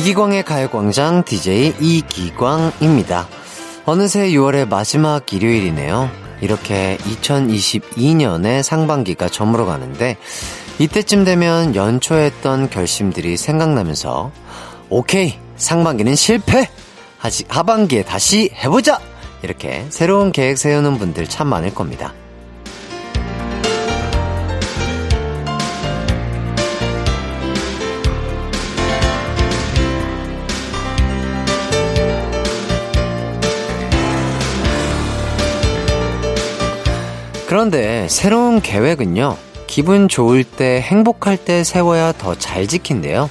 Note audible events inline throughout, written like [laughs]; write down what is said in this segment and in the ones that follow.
이기광의 가요광장 DJ 이기광입니다. 어느새 6월의 마지막 일요일이네요. 이렇게 2022년의 상반기가 저물어 가는데 이때쯤 되면 연초했던 결심들이 생각나면서 오케이 상반기는 실패 아직 하반기에 다시 해보자 이렇게 새로운 계획 세우는 분들 참 많을 겁니다. 그런데 새로운 계획은요, 기분 좋을 때, 행복할 때 세워야 더 잘 지킨대요.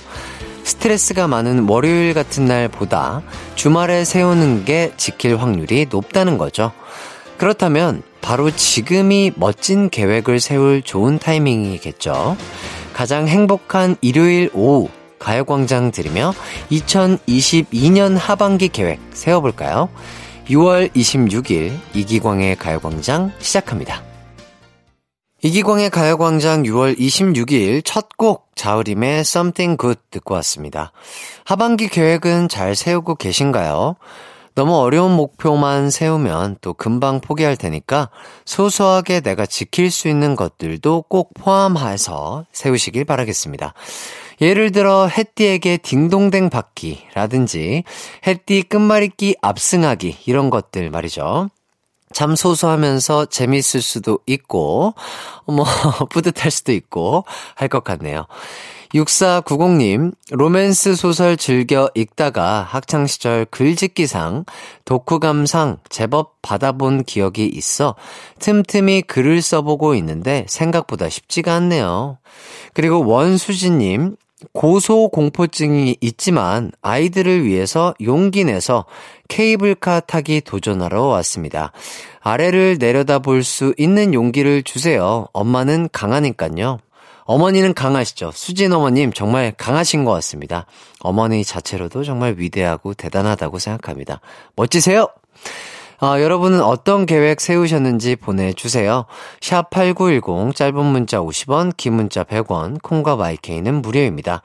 스트레스가 많은 월요일 같은 날보다 주말에 세우는 게 지킬 확률이 높다는 거죠. 그렇다면 바로 지금이 멋진 계획을 세울 좋은 타이밍이겠죠. 가장 행복한 일요일 오후 가요광장 들으며 2022년 하반기 계획 세워볼까요? 6월 26일 이기광의 가요광장 시작합니다. 이기광의 가요광장 6월 26일 첫 곡 자우림의 Something Good 듣고 왔습니다. 하반기 계획은 잘 세우고 계신가요? 너무 어려운 목표만 세우면 또 금방 포기할 테니까 소소하게 내가 지킬 수 있는 것들도 꼭 포함해서 세우시길 바라겠습니다. 예를 들어 해띠에게 딩동댕 받기라든지 해띠 끝말잇기 압승하기 이런 것들 말이죠. 참 소소하면서 재밌을 수도 있고, 뭐, [laughs] 뿌듯할 수도 있고, 할 것 같네요. 6490님, 로맨스 소설 즐겨 읽다가 학창시절 글짓기상, 독후감상 제법 받아본 기억이 있어 틈틈이 글을 써보고 있는데 생각보다 쉽지가 않네요. 그리고 원수진님, 고소공포증이 있지만 아이들을 위해서 용기 내서 케이블카 타기 도전하러 왔습니다. 아래를 내려다 볼 수 있는 용기를 주세요. 엄마는 강하니깐요. 어머니는 강하시죠. 수진 어머님 정말 강하신 것 같습니다. 어머니 자체로도 정말 위대하고 대단하다고 생각합니다. 멋지세요! 아, 여러분은 어떤 계획 세우셨는지 보내주세요. 샵 8910, 짧은 문자 50원, 긴 문자 100원, 콩과 마이케이는 무료입니다.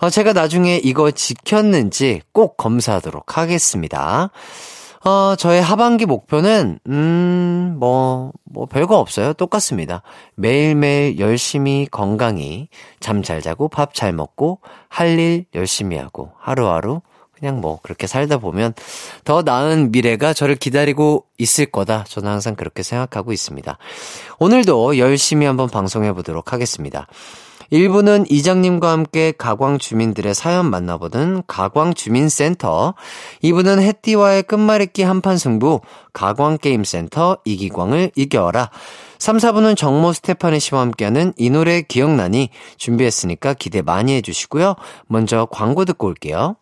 어, 제가 나중에 이거 지켰는지 꼭 검사하도록 하겠습니다. 어, 저의 하반기 목표는, 음, 뭐, 뭐, 별거 없어요. 똑같습니다. 매일매일 열심히 건강히 잠 잘 자고 밥 잘 먹고 할 일 열심히 하고 하루하루 그냥 뭐 그렇게 살다 보면 더 나은 미래가 저를 기다리고 있을 거다. 저는 항상 그렇게 생각하고 있습니다. 오늘도 열심히 한번 방송해 보도록 하겠습니다. 1부는 이장님과 함께 가광 주민들의 사연 만나보는 가광 주민센터. 2부는 해띠와의 끝말잇기 한판 승부 가광 게임센터 이기광을 이겨라. 3, 4부는 정모 스테파니 씨와 함께하는 이 노래 기억나니 준비했으니까 기대 많이 해주시고요. 먼저 광고 듣고 올게요.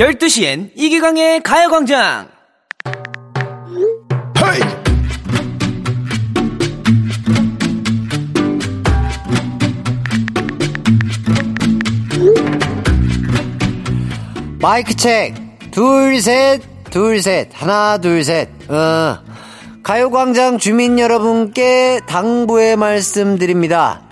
12시엔 이기광의 가요광장! 헤이! 마이크 책! 둘, 셋, 둘, 셋. 하나, 둘, 셋. 어. 가요광장 주민 여러분께 당부의 말씀 드립니다.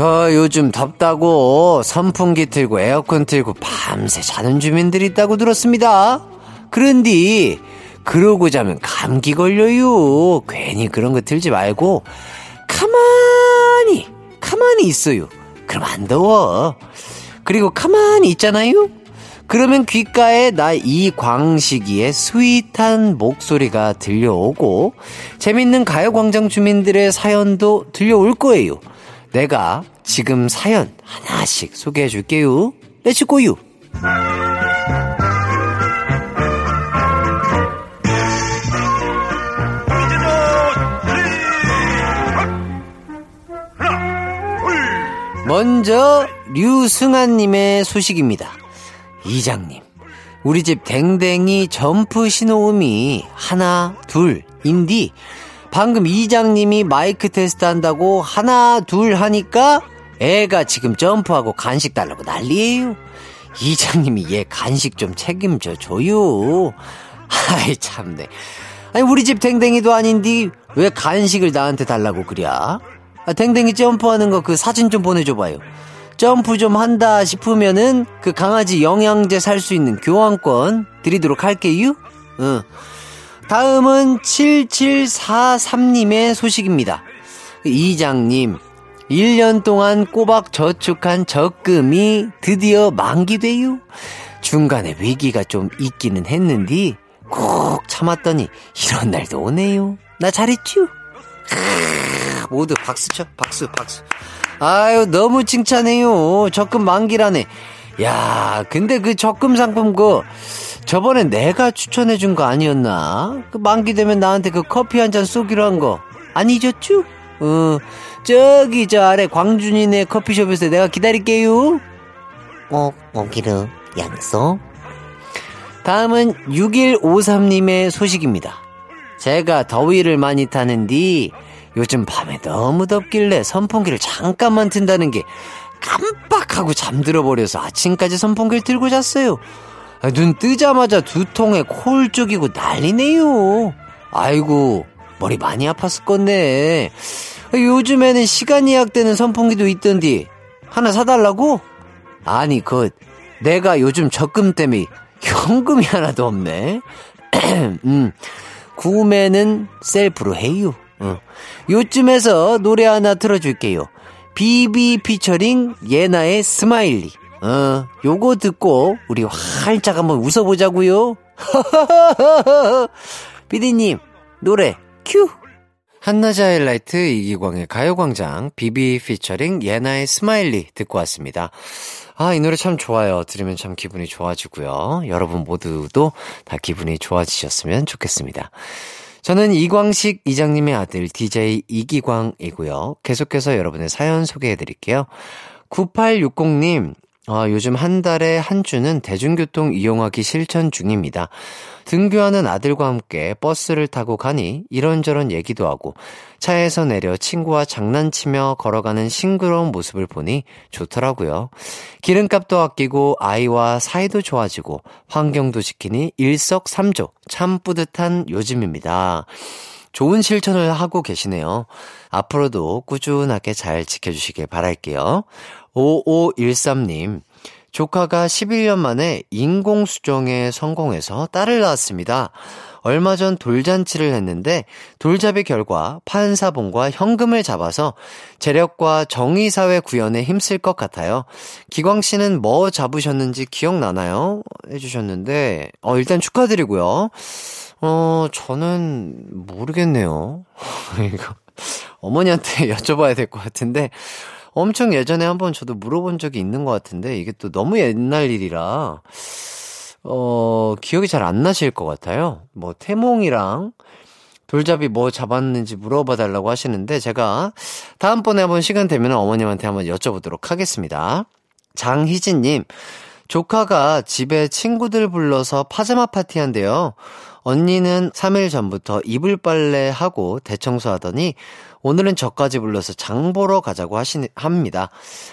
그 요즘 덥다고 선풍기 틀고 에어컨 틀고 밤새 자는 주민들이 있다고 들었습니다. 그런디 그러고 자면 감기 걸려요. 괜히 그런 거 틀지 말고 가만히 가만히 있어요. 그럼 안 더워. 그리고 가만히 있잖아요. 그러면 귓가에 나 이광식이의 스윗한 목소리가 들려오고 재밌는 가요광장 주민들의 사연도 들려올 거예요. 내가 지금 사연 하나씩 소개해 줄게요. Let's go유! 먼저 류승아님의 소식입니다. 이장님, 우리 집 댕댕이 점프 신호음이 하나, 둘, 인디 방금 이장님이 마이크 테스트 한다고 하나, 둘 하니까 애가 지금 점프하고 간식 달라고 난리예요. 이장님이 얘 간식 좀 책임져 줘요. 아이 참네. 아니 우리 집 댕댕이도 아닌디 왜 간식을 나한테 달라고 그래? 아, 댕댕이 점프하는 거 그 사진 좀 보내줘봐요. 점프 좀 한다 싶으면은 그 강아지 영양제 살 수 있는 교환권 드리도록 할게요. 응. 다음은 7743님의 소식입니다. 이장님, 1년 동안 꼬박 저축한 적금이 드디어 만기돼요. 중간에 위기가 좀 있기는 했는데 꼭 참았더니 이런 날도 오네요. 나 잘했죠? 모두 박수 쳐, 박수, 박수. 아유, 너무 칭찬해요. 적금 만기라네. 야, 근데 그 적금 상품 그 저번에 내가 추천해 준 거 아니었나? 그 만기 되면 나한테 그 커피 한 잔 쏘기로 한거 아니셨죠? 어, 저기 저 아래 광준이네 커피숍에서 내가 기다릴게요. 꼭 오기로 약속. 다음은 6153님의 소식입니다. 제가 더위를 많이 타는디 요즘 밤에 너무 덥길래 선풍기를 잠깐만 튼다는 게 깜빡하고 잠들어 버려서 아침까지 선풍기를 들고 잤어요. 아, 눈 뜨자마자 두통에 콜 쪽이고 난리네요. 아이고 머리 많이 아팠을 건데 요즘에는 시간 예약되는 선풍기도 있던디 하나 사달라고? 아니 그 내가 요즘 적금 때문에 현금이 하나도 없네. [clears throat] 음, 구매는 셀프로 해요. 어. 요쯤에서 노래 하나 틀어줄게요. 비비 피처링 예나의 Smiley. 어, 요거 듣고 우리 활짝 한번 웃어보자고요. [laughs] 비디님 노래 큐. 한낮의 하이라이트 이기광의 가요광장 비비 피처링 예나의 Smiley 듣고 왔습니다. 아, 이 노래 참 좋아요. 들으면 참 기분이 좋아지고요. 여러분 모두도 다 기분이 좋아지셨으면 좋겠습니다. 저는 이광식 이장님의 아들 DJ 이기광이고요. 계속해서 여러분의 사연 소개해 드릴게요. 9860님, 아, 요즘 한 달에 한 주는 대중교통 이용하기 실천 중입니다. 등교하는 아들과 함께 버스를 타고 가니 이런저런 얘기도 하고 차에서 내려 친구와 장난치며 걸어가는 싱그러운 모습을 보니 좋더라고요. 기름값도 아끼고 아이와 사이도 좋아지고 환경도 지키니 일석삼조 참 뿌듯한 요즘입니다. 좋은 실천을 하고 계시네요. 앞으로도 꾸준하게 잘 지켜주시길 바랄게요. 5513님, 조카가 11년 만에 인공수정에 성공해서 딸을 낳았습니다. 얼마 전 돌잔치를 했는데 돌잡이 결과 판사봉과 현금을 잡아서 재력과 정의사회 구현에 힘쓸 것 같아요. 기광 씨는 뭐 잡으셨는지 기억나나요? 해주셨는데, 어, 일단 축하드리고요. 어, 저는 모르겠네요. [laughs] 이거 어머니한테 [laughs] 여쭤봐야 될 것 같은데, 엄청 예전에 한번 저도 물어본 적이 있는 것 같은데 이게 또 너무 옛날 일이라 어 기억이 잘 안 나실 것 같아요. 뭐 태몽이랑 돌잡이 뭐 잡았는지 물어봐 달라고 하시는데 제가 다음번에 한번 시간 되면 어머님한테 한번 여쭤보도록 하겠습니다. 장희진님 조카가 집에 친구들 불러서 파자마 파티 한대요. 언니는 3일 전부터 이불 빨래 하고 대청소 하더니 오늘은 저까지 불러서 장 보러 가자고 하시, 합니다.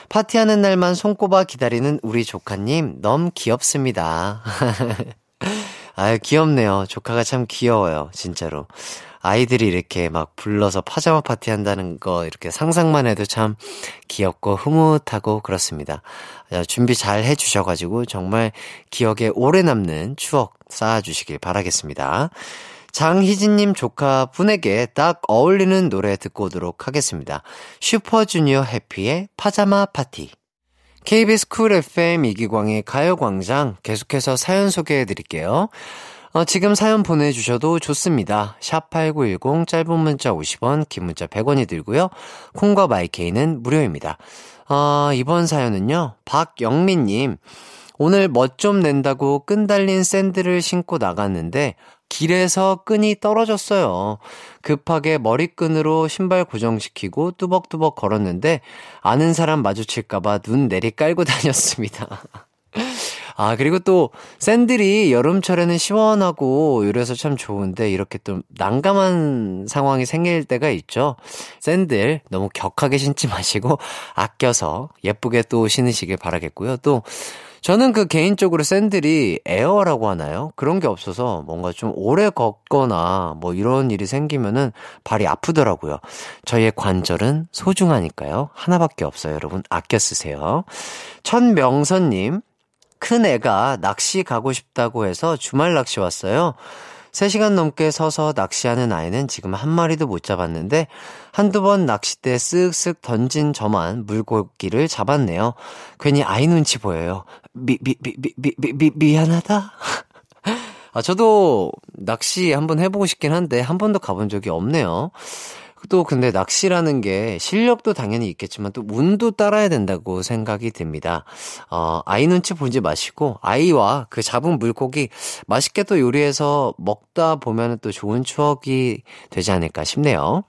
파티하는 날만 손꼽아 기다리는 우리 조카님, 너무 귀엽습니다. [laughs] 아유, 귀엽네요. 조카가 참 귀여워요. 진짜로. 아이들이 이렇게 막 불러서 파자마 파티 한다는 거 이렇게 상상만 해도 참 귀엽고 흐뭇하고 그렇습니다. 준비 잘 해주셔가지고 정말 기억에 오래 남는 추억 쌓아주시길 바라겠습니다. 장희진님 조카 분에게 딱 어울리는 노래 듣고 오도록 하겠습니다. 슈퍼주니어 해피의 파자마 파티. KBS 쿨 FM 이기광의 가요광장 계속해서 사연 소개해 드릴게요. 어, 지금 사연 보내주셔도 좋습니다. 샵8910 짧은 문자 50원, 긴 문자 100원이 들고요. 콩과 마이케이는 무료입니다. 어, 이번 사연은요, 박영민님. 오늘 멋 좀 낸다고 끈 달린 샌들을 신고 나갔는데 길에서 끈이 떨어졌어요. 급하게 머리끈으로 신발 고정시키고 뚜벅뚜벅 걸었는데 아는 사람 마주칠까봐 눈 내리 깔고 [laughs] 다녔습니다. 아, 그리고 또 샌들이 여름철에는 시원하고 이래서 참 좋은데 이렇게 또 난감한 상황이 생길 때가 있죠. 샌들 너무 격하게 신지 마시고 아껴서 예쁘게 또 신으시길 바라겠고요. 또 저는 그 개인적으로 샌들이 에어라고 하나요? 그런 게 없어서 뭔가 좀 오래 걷거나 뭐 이런 일이 생기면은 발이 아프더라고요. 저희의 관절은 소중하니까요. 하나밖에 없어요. 여러분 아껴 쓰세요. 천명선님, 큰 애가 낚시 가고 싶다고 해서 주말 낚시 왔어요. 3시간 넘게 서서 낚시하는 아이는 지금 한 마리도 못 잡았는데 한두 번 낚싯대 쓱쓱 던진 저만 물고기를 잡았네요. 괜히 아이 눈치 보여요. 미, 미, 미, 미, 미, 미, 미 미안하다? [laughs] 아, 저도 낚시 한번 해보고 싶긴 한데 한 번도 가본 적이 없네요. 또 근데 낚시라는 게 실력도 당연히 있겠지만 또 운도 따라야 된다고 생각이 듭니다. 어, 아이 눈치 보지 마시고 아이와 그 잡은 물고기 맛있게 또 요리해서 먹다 보면 또 좋은 추억이 되지 않을까 싶네요.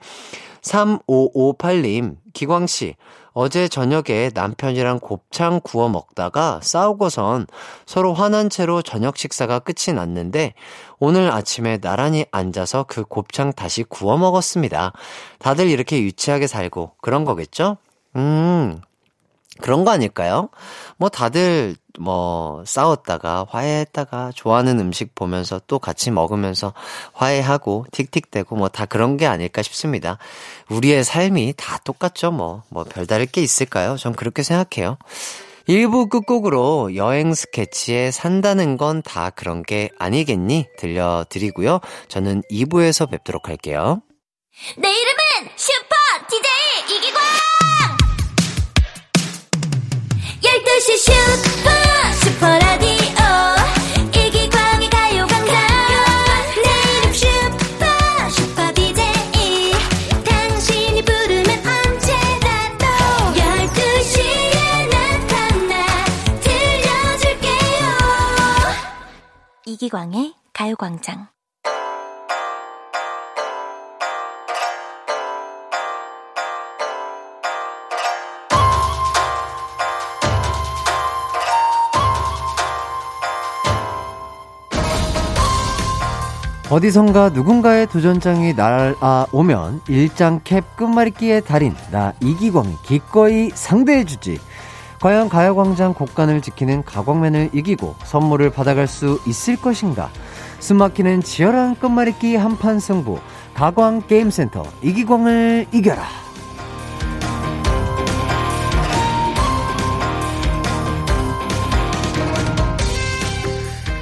3558님, 기광씨, 어제 저녁에 남편이랑 곱창 구워 먹다가 싸우고선 서로 화난 채로 저녁 식사가 끝이 났는데 오늘 아침에 나란히 앉아서 그 곱창 다시 구워 먹었습니다. 다들 이렇게 유치하게 살고 그런 거겠죠? 음, 그런 거 아닐까요? 뭐 다들 뭐 싸웠다가 화해했다가 좋아하는 음식 보면서 또 같이 먹으면서 화해하고 틱틱대고 뭐 다 그런 게 아닐까 싶습니다. 우리의 삶이 다 똑같죠 뭐. 뭐 별다를 게 있을까요? 전 그렇게 생각해요. 1부 끝곡으로 여행 스케치에 산다는 건 다 그런 게 아니겠니? 들려드리고요. 저는 2부에서 뵙도록 할게요. 내 이름은 이기광의 가요광장. 어디선가 누군가의 도전장이 날아오면 일장 캡 끝말잇기의 달인 나 이기광이 기꺼이 상대해주지 과연 가요광장 곡간을 지키는 가광맨을 이기고 선물을 받아갈 수 있을 것인가 숨막히는 치열한 끝말잇기 한판 승부 가광 게임센터 이기광을 이겨라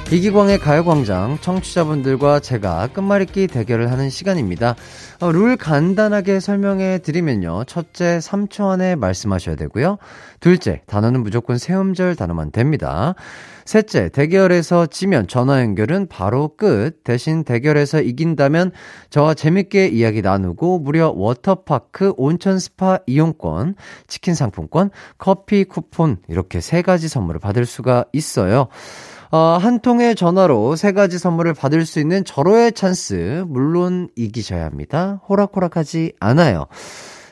이기광의 가요광장 청취자분들과 제가 끝말잇기 대결을 하는 시간입니다. 어, 룰 간단하게 설명해 드리면요. 첫째, 3초 안에 말씀하셔야 되고요. 둘째, 단어는 무조건 세음절 단어만 됩니다. 셋째, 대결에서 지면 전화 연결은 바로 끝. 대신 대결에서 이긴다면 저와 재밌게 이야기 나누고 무려 워터파크 온천 스파 이용권, 치킨 상품권, 커피 쿠폰 이렇게 세 가지 선물을 받을 수가 있어요. 어, 한 통의 전화로 세 가지 선물을 받을 수 있는 절호의 찬스. 물론 이기셔야 합니다. 호락호락하지 않아요.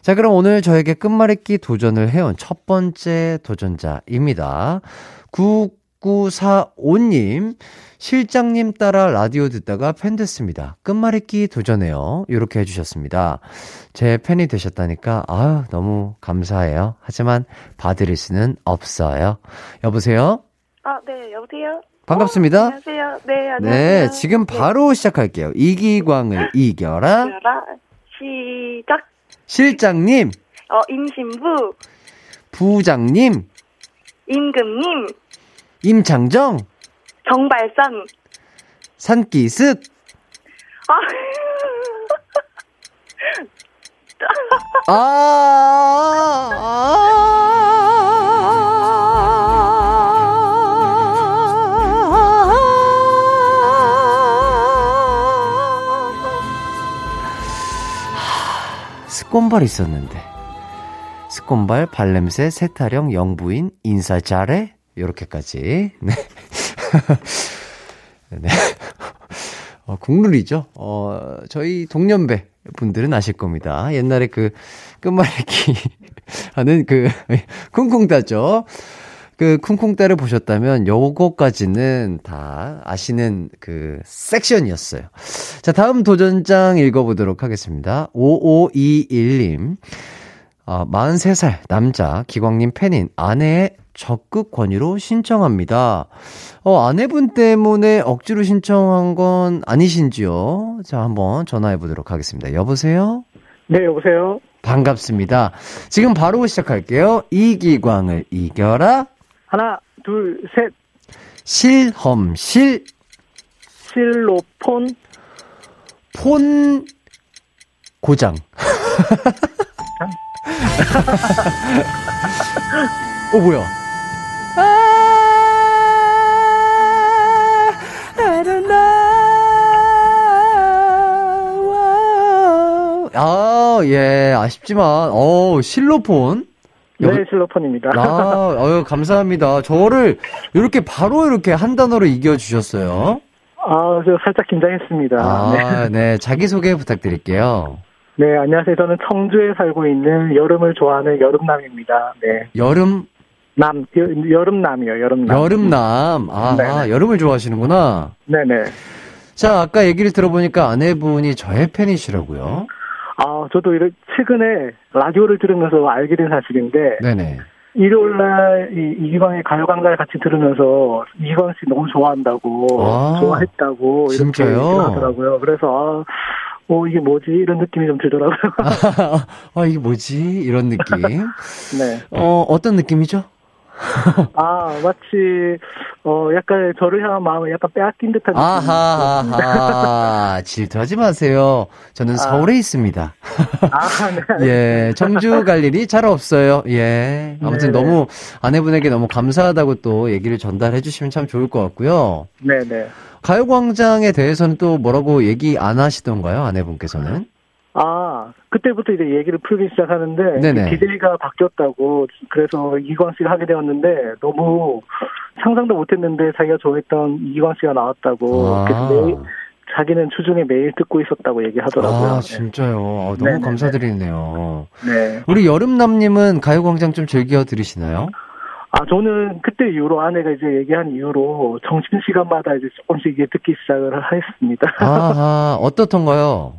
자, 그럼 오늘 저에게 끝말잇기 도전을 해온 첫 번째 도전자입니다. 9945님, 실장님 따라 라디오 듣다가 팬 됐습니다. 끝말잇기 도전해요. 이렇게 해주셨습니다. 제 팬이 되셨다니까, 아유, 너무 감사해요. 하지만 봐드릴 수는 없어요. 여보세요? 아, 네, 여보세요? 반갑습니다. 어, 안녕하세요. 네, 안녕하세요. 네, 지금 바로 시작할게요. 이기광을 이겨라. 이겨라. 시작. 실장님, 어, 임신부, 부장님, 임금님, 임창정, 정발산. 산기슭, 아, 아, 아. 스콘발 있었는데. 스콘발, 발냄새, 세타령, 영부인, 인사 잘해? 요렇게까지. 네. [laughs] 네. 어, 국룰이죠. 어, 저희 동년배 분들은 아실 겁니다. 옛날에 그 끝말잇기 [laughs] 하는 그 쿵쿵 따죠. 그 쿵쿵따를 보셨다면 요거까지는 다 아시는 그 섹션이었어요. 자, 다음 도전장 읽어보도록 하겠습니다. 5521님. 아, 43살 남자 기광님 팬인 아내의 적극 권유로 신청합니다. 어, 아내분 때문에 억지로 신청한 건 아니신지요? 자, 한번 전화해 보도록 하겠습니다. 여보세요? 네, 여보세요? 반갑습니다. 지금 바로 시작할게요. 이기광을 이겨라. 하나, 둘, 셋. 실험실 실로폰. 폰 고장. 어 뭐야? 아, I don't know. 아, 예, 아쉽지만, 어 실로폰. 네, 실로폰입니다. 아, 어유 감사합니다. 저를 이렇게 바로 이렇게 한 단어로 이겨주셨어요. 아, 저 살짝 긴장했습니다. 네. 아, 네. 자기소개 부탁드릴게요. 네, 안녕하세요. 저는 청주에 살고 있는 여름을 좋아하는 여름남입니다. 네. 여름, 남, 여, 여름남이요, 여름남. 여름남. 아, 네네. 여름을 좋아하시는구나. 네네. 자, 아까 얘기를 들어보니까 아내분이 저의 팬이시라고요. 아, 저도 이렇게 최근에 라디오를 들으면서 알게 된 사실인데, 네네. 일요일날 이, 이기광의 가요강좌를 같이 들으면서 이기광 씨 너무 좋아한다고, 아, 좋아했다고 이렇게 하더라고요. 그래서, 아, 어, 이게 뭐지? 이런 느낌이 좀 들더라고요. [laughs] 아, 이게 뭐지? 이런 느낌. [laughs] 네. 어, 어떤 느낌이죠? [laughs] 아, 마치, 어, 약간 저를 향한 마음을 약간 빼앗긴 듯한 아하. 아하. 질투하지 마세요. 저는 서울에 있습니다. 아, 네. [laughs] 예, 청주 갈 일이 잘 없어요. 예. 아무튼 네네. 너무 아내분에게 너무 감사하다고 또 얘기를 전달해 주시면 참 좋을 것 같고요. 네네. 가요광장에 대해서는 또 뭐라고 얘기 안 하시던가요, 아내분께서는? 아, 그때부터 이제 얘기를 풀기 시작하는데, 네네. DJ가 바뀌었다고, 그래서 이광 씨가 하게 되었는데, 너무 상상도 못 했는데 자기가 좋아했던 이광 씨가 나왔다고, 아. 그래서 매일, 자기는 주중에 매일 듣고 있었다고 얘기하더라고요. 아, 진짜요. 아, 너무 네네네. 감사드리네요. 네. 우리 여름남님은 가요광장 좀 즐겨 들으시나요? 아, 저는 그때 이후로 아내가 이제 얘기한 이후로 점심시간마다 이제 조금씩 이게 듣기 시작을 했습니다. 아하, 어떻던가요?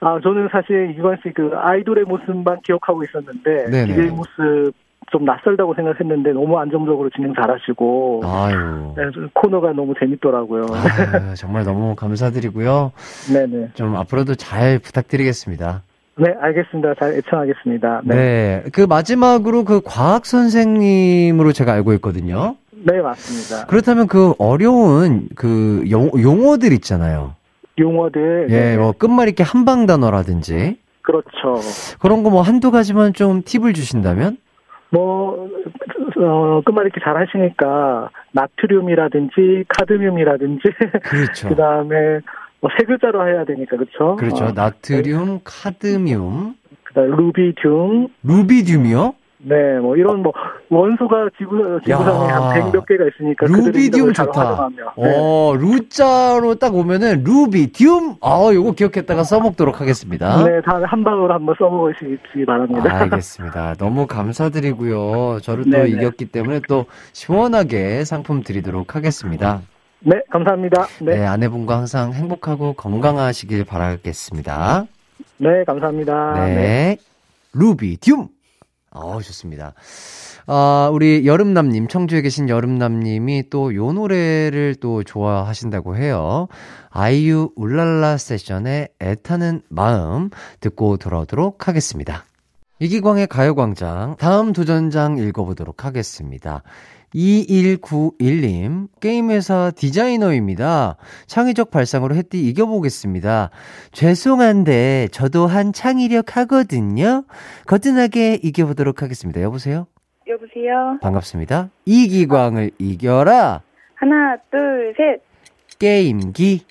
아, 저는 사실 이관 씨 그 아이돌의 모습만 기억하고 있었는데, 네네. DJ 모습 좀 낯설다고 생각했는데, 너무 안정적으로 진행 잘하시고, 아유. 네, 코너가 너무 재밌더라고요. 아유, [laughs] 정말 너무 감사드리고요. 네네. 좀 앞으로도 잘 부탁드리겠습니다. 네, 알겠습니다. 잘 애청하겠습니다. 네. 네. 그 마지막으로 그 과학 선생님으로 제가 알고 있거든요. 네, 맞습니다. 그렇다면 그 어려운 그 용, 용어들 있잖아요. 용어들. 예, 네. 뭐 끝말잇기 한방 단어라든지 그렇죠. 그런 거 뭐 한두 가지만 좀 팁을 주신다면? 뭐, 어, 끝말잇기 잘 하시니까, 나트륨이라든지, 카드뮴이라든지, 그렇죠. [laughs] 그 다음에, 뭐, 세 글자로 해야 되니까, 그렇죠? 그렇죠. 어, 나트륨, 카드뮴, 그 다음 루비듐, 루비듐이요? 네, 뭐 이런 뭐 원소가 지구 지구상에 야. 한 100몇 개가 있으니까 잘 좋다. 활용하며. 네. 어, 루자로 딱 오면은 루비듐. 아, 요거 기억했다가 써먹도록 하겠습니다. 네, 다음에 한 방으로 한번 써보시기 바랍니다. 알겠습니다. [laughs] 너무 감사드리고요. 저를 또 네네. 이겼기 때문에 또 시원하게 상품 드리도록 하겠습니다. 네, 감사합니다. 네, 네, 아내분과 항상 행복하고 건강하시길 바라겠습니다. 네, 감사합니다. 네. 루비듐! 어, 좋습니다. 아, 우리 여름남님, 청주에 계신 여름남님이 또 요 노래를 또 좋아하신다고 해요. 아이유 울랄라 세션의 애타는 마음 듣고 돌아오도록 하겠습니다. 이기광의 가요광장, 다음 도전장 읽어보도록 하겠습니다. 2191님, 게임회사 디자이너입니다. 창의적 발상으로 햇띠 이겨보겠습니다. 죄송한데, 저도 한 창의력 하거든요. 거뜬하게 이겨보도록 하겠습니다. 여보세요? 여보세요? 반갑습니다. 이기광을 이겨라! 하나, 둘, 셋. 게임기,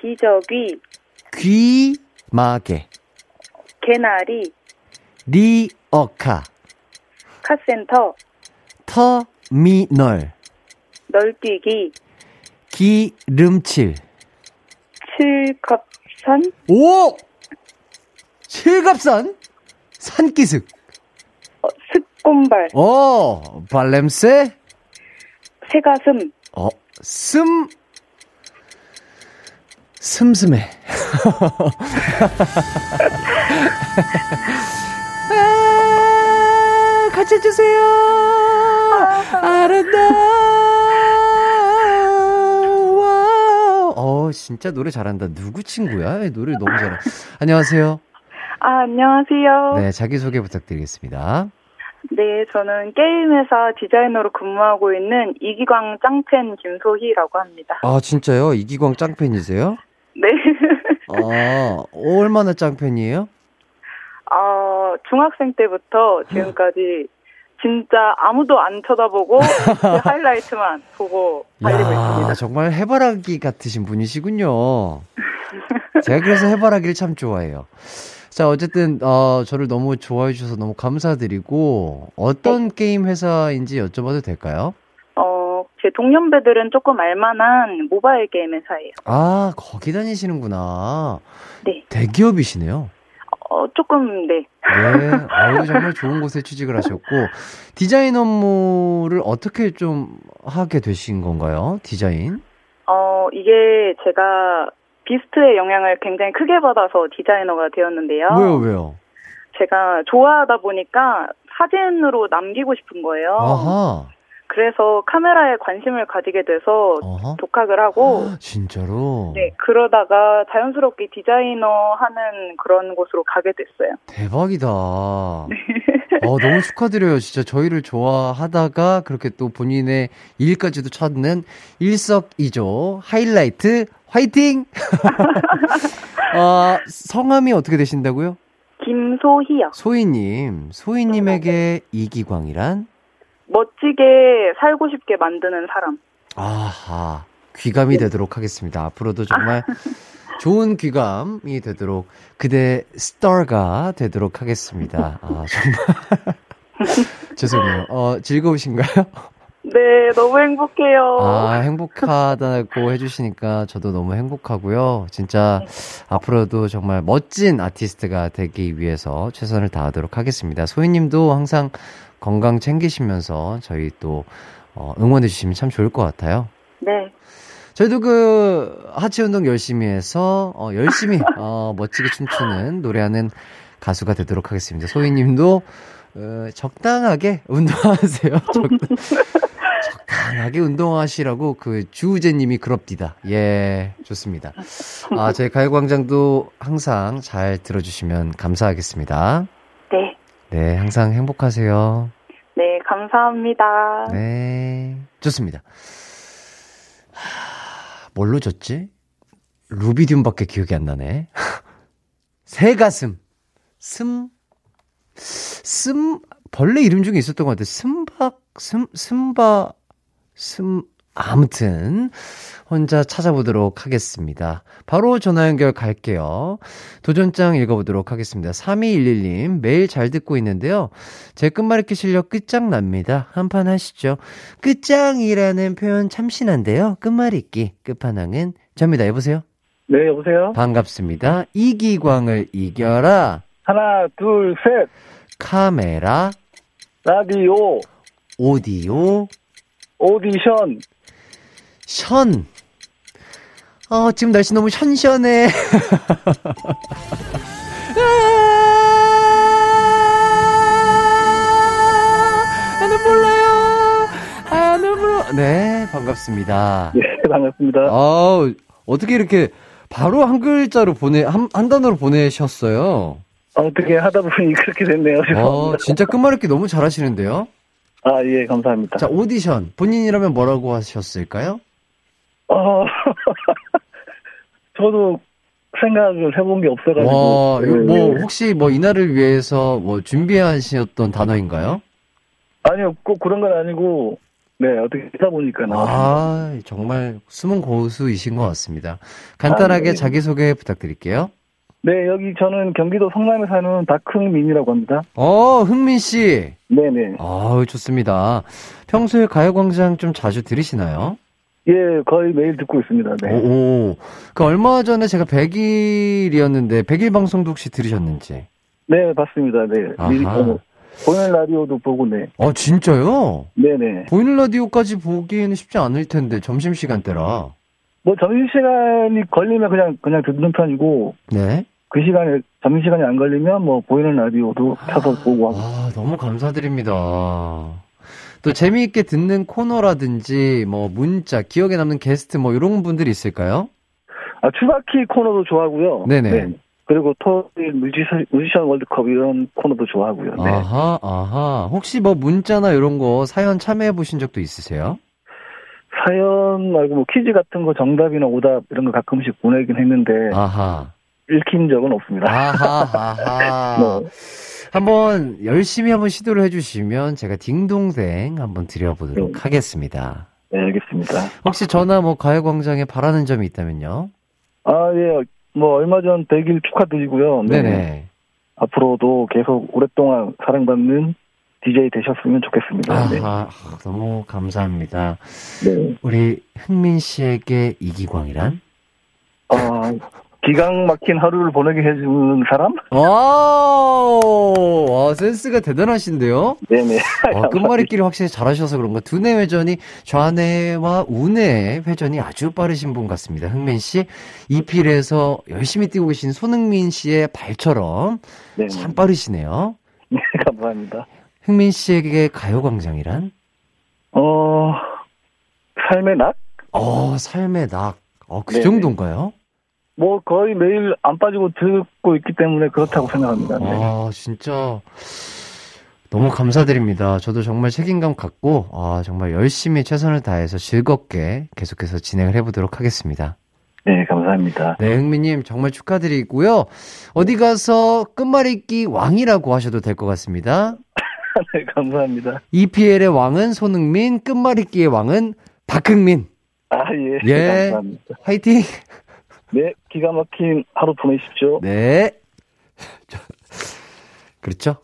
기저귀, 귀마개, 개나리, 리어카, 카센터, 터 미널, 널뛰기, 기름칠. 칠갑산, 오! 칠갑산? 산기슭. 어, 습곤발, 어, 발냄새? 새가슴, 어, 슴, 슴슴해. [laughs] [laughs] 아, 같이 해주세요. 아름다워. 어, 진짜 노래 잘한다. 누구 친구야? 노래 너무 잘해. 안녕하세요. 아, 안녕하세요. 네, 자기소개 부탁드리겠습니다. 네, 저는 게임회사 디자이너로 근무하고 있는 이기광 짱팬 김소희라고 합니다. 아, 진짜요? 이기광 짱팬이세요? 네. 아, 얼마나 짱팬이에요? 어, 중학생 때부터 지금까지 진짜 아무도 안 쳐다보고 그 [laughs] 하이라이트만 보고 달리고 있습니다. 정말 해바라기 같으신 분이시군요. 제가 그래서 해바라기를 참 좋아해요. 자, 어쨌든, 어, 저를 너무 좋아해 주셔서 너무 감사드리고, 어떤 게임 회사인지 여쭤봐도 될까요? 어, 제 동년배들은 조금 알만한 모바일 게임 회사예요. 아, 거기 다니시는구나. 네. 대기업이시네요. 어, 조금, 네. 네. [laughs] 아유, 정말 좋은 곳에 취직을 하셨고, 디자인 업무를 어떻게 좀 하게 되신 건가요? 디자인? 어, 이게 제가 비스트의 영향을 굉장히 크게 받아서 디자이너가 되었는데요. 왜요, 왜요? 제가 좋아하다 보니까 사진으로 남기고 싶은 거예요. 아하. 그래서 카메라에 관심을 가지게 돼서 어허. 독학을 하고 진짜로? 네, 그러다가 자연스럽게 디자이너 하는 그런 곳으로 가게 됐어요. 대박이다. 어, 너무 축하드려요. 진짜 저희를 좋아하다가 그렇게 또 본인의 일까지도 찾는 일석이조 하이라이트 화이팅! 어, [laughs] 성함이 어떻게 되신다고요? 김소희요. 소희님, 소희님에게 이기광이란? 멋지게 살고 싶게 만드는 사람. 아하, 귀감이 되도록 하겠습니다. 앞으로도 정말 좋은 귀감이 되도록 그대 스타가 되도록 하겠습니다. 아, 정말. [laughs] 죄송해요. 어, 즐거우신가요? 네, 너무 행복해요. 아, 행복하다고 해주시니까 저도 너무 행복하고요. 진짜 앞으로도 정말 멋진 아티스트가 되기 위해서 최선을 다하도록 하겠습니다. 소희님도 항상 건강 챙기시면서 저희 또 어, 응원해 주시면 참 좋을 것 같아요. 네. 저희도 그 하체 운동 열심히 해서 어, 열심히 [laughs] 어, 멋지게 춤추는 노래하는 가수가 되도록 하겠습니다. 소희님도 어, 적당하게 운동하세요. [laughs] 적당, 적당하게 운동하시라고 그 주우재님이 그럽디다. 예, 좋습니다. 아, 저희 가요광장도 항상 잘 들어주시면 감사하겠습니다. 네. 네, 항상 행복하세요. 네, 감사합니다. 네, 좋습니다. 하, 뭘로 줬지? 루비듐밖에 기억이 안 나네. [laughs] 새 가슴. 슴, 슴, 벌레 이름 중에 있었던 것 같아요. 슴박, 슴, 슴바, 슴, 아무튼, 혼자 찾아보도록 하겠습니다. 바로 전화 연결 갈게요. 도전장 읽어보도록 하겠습니다. 3211님, 매일 잘 듣고 있는데요. 제 끝말잇기 실력 끝장납니다. 한판 하시죠. 끝장이라는 표현 참신한데요. 끝말잇기, 끝판왕은 접니다. 여보세요? 네, 여보세요? 반갑습니다. 이기광을 이겨라. 하나, 둘, 셋. 카메라, 라디오, 오디오, 오디션. 션. 어, 지금 날씨 너무 션션해. [laughs] 아, 나는 몰라요. 아, 나는 몰라. 네, 반갑습니다. 네, 반갑습니다. 아, 어떻게 이렇게 바로 한 글자로 보내, 한, 한 단어로 보내셨어요? 어떻게 하다 보니 그렇게 됐네요. 어. 진짜 끝말잇기 너무 잘하시는데요? 아, 예, 감사합니다. 자, 오디션. 본인이라면 뭐라고 하셨을까요? 어, [laughs] 저도 생각을 해본 게 없어가지고. 와, 예, 뭐, 예. 혹시 뭐, 이날을 위해서 뭐, 준비하셨던 단어인가요? 아니요, 꼭 그런 건 아니고, 네, 어떻게 하다 보니까 나왔습니다. 아, 정말 숨은 고수이신 것 같습니다. 간단하게 아, 네. 자기소개 부탁드릴게요. 네, 여기 저는 경기도 성남에 사는 박흥민이라고 합니다. 어, 흥민 씨. 네네. 아우, 좋습니다. 평소에 가요광장 좀 자주 들으시나요? 예, 거의 매일 듣고 있습니다. 네. 오, 오. 그 얼마 전에 제가 100일이었는데, 100일 방송도 혹시 들으셨는지? 네, 봤습니다. 네. 아하. 보이는 라디오도 보고, 네. 어, 진짜요? 네네. 보이는 라디오까지 보기에는 쉽지 않을 텐데, 점심시간대라. 뭐 점심시간이 걸리면 그냥, 그냥 듣는 편이고, 네. 그 시간에, 점심시간이 안 걸리면 뭐 보이는 라디오도 켜서 보고 하고. 아, 너무 감사드립니다. 또 재미있게 듣는 코너라든지, 뭐, 문자, 기억에 남는 게스트, 뭐, 이런 분들이 있을까요? 아, 추바키 코너도 좋아하고요. 네네. 네. 그리고 토요일 뮤지션, 뮤지션 월드컵 이런 코너도 좋아하고요. 네. 아하, 아하. 혹시 뭐, 문자나 이런 거 사연 참여해 보신 적도 있으세요? 사연 말고 뭐 퀴즈 같은 거 정답이나 오답 이런 거 가끔씩 보내긴 했는데 아하. 읽힌 적은 없습니다. 아하, 아하. [laughs] 네. 한번 열심히 한번 시도를 해주시면 제가 딩동댕 한번 드려보도록 네. 하겠습니다. 네, 알겠습니다. 혹시 전화 뭐 가요광장에 바라는 점이 있다면요? 아, 예. 뭐 얼마 전 100일 축하드리고요. 네. 네네. 앞으로도 계속 오랫동안 사랑받는 DJ 되셨으면 좋겠습니다. 네. 아하, 너무 감사합니다. 네. 우리 흥민 씨에게 이기광이란? 아, 기강 막힌 하루를 보내게 해주는 사람? 와, 와 센스가 대단하신데요? 네네. 어, 끝말잇기를 확실히 잘하셔서 그런가 두뇌 회전이 좌뇌와 우뇌 회전이 아주 빠르신 분 같습니다. 흥민 씨 이필에서 열심히 뛰고 계신 손흥민 씨의 발처럼 네. 참 빠르시네요. 네, [laughs] 감사합니다. 흥민 씨에게 가요광장이란? 어, 삶의 낙? 어 삶의 낙. 어, 그 네네. 정도인가요? 뭐 거의 매일 안 빠지고 듣고 있기 때문에 그렇다고 생각합니다. 네. 아, 진짜 너무 감사드립니다. 저도 정말 책임감 갖고 아, 정말 열심히 최선을 다해서 즐겁게 계속해서 진행을 해보도록 하겠습니다. 네, 감사합니다. 네, 흥미님 정말 축하드리고요. 어디 가서 끝말잇기 왕이라고 하셔도 될 것 같습니다. [laughs] 네, 감사합니다. EPL의 왕은 손흥민, 끝말잇기의 왕은 박흥민. 아, 예. 예. 감사합니다. 화이팅! 네, 기가 막힌 하루 보내십시오. 네. [laughs] 저- 그렇죠?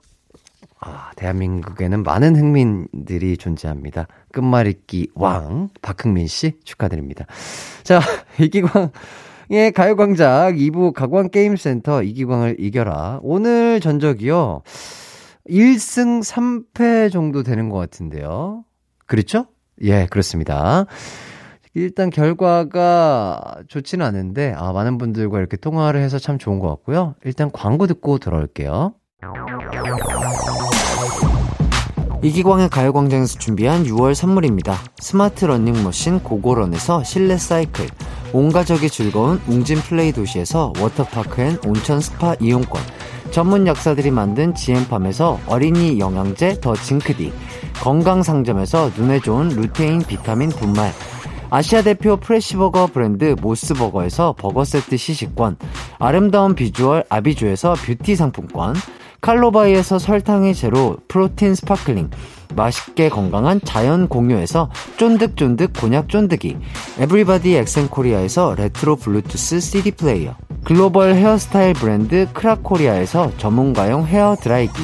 아, 대한민국에는 많은 흥민들이 존재합니다. 끝말잇기 왕, 박흥민 씨 축하드립니다. 자, [laughs] 이기광의 가요광장 2부 가광게임센터 이기광을 이겨라. 오늘 전적이요. 1승 3패 정도 되는 것 같은데요. 그렇죠? 예, 그렇습니다. 일단 결과가 좋지는 않은데, 아, 많은 분들과 이렇게 통화를 해서 참 좋은 것 같고요. 일단 광고 듣고 돌아올게요. 이기광의 가요광장에서 준비한 6월 선물입니다. 스마트 러닝머신 고고런에서 실내 사이클, 온 가족이 즐거운 웅진 플레이 도시에서 워터파크 and 온천 스파 이용권, 전문 약사들이 만든 지엠팜에서 어린이 영양제 더 징크디, 건강상점에서 눈에 좋은 루테인 비타민 분말, 아시아 대표 프레시버거 브랜드 모스버거에서 버거 세트 시식권, 아름다운 비주얼 아비주에서 뷰티 상품권, 칼로바이에서 설탕이 제로 프로틴 sparkling, 맛있게 건강한 자연 공유에서 쫀득쫀득 곤약 쫀득이, 에브리바디 엑센코리아에서 레트로 블루투스 CD 플레이어, 글로벌 헤어스타일 브랜드 크라코리아에서 전문가용 헤어 드라이기,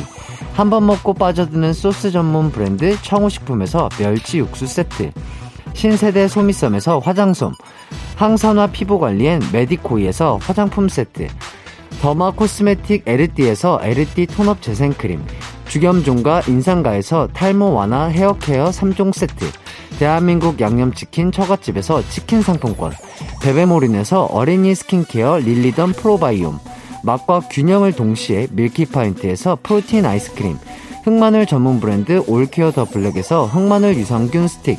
한 번 먹고 빠져드는 소스 전문 브랜드 청우식품에서 멸치 육수 세트, 신세대 소미섬에서 화장솜, 항산화 피부관리엔 메디코이에서 화장품 세트, 더마 코스메틱 에르띠에서 에르띠 톤업 재생크림, 주겸종과 인상가에서 탈모 완화 헤어케어 3종 세트, 대한민국 양념치킨 처갓집에서 치킨 상품권, 베베모린에서 어린이 스킨케어 릴리던 프로바이옴, 맛과 균형을 동시에 밀키파인트에서 프로틴 아이스크림, 흑마늘 전문 브랜드 올케어 더 블랙에서 흑마늘 유산균 스틱,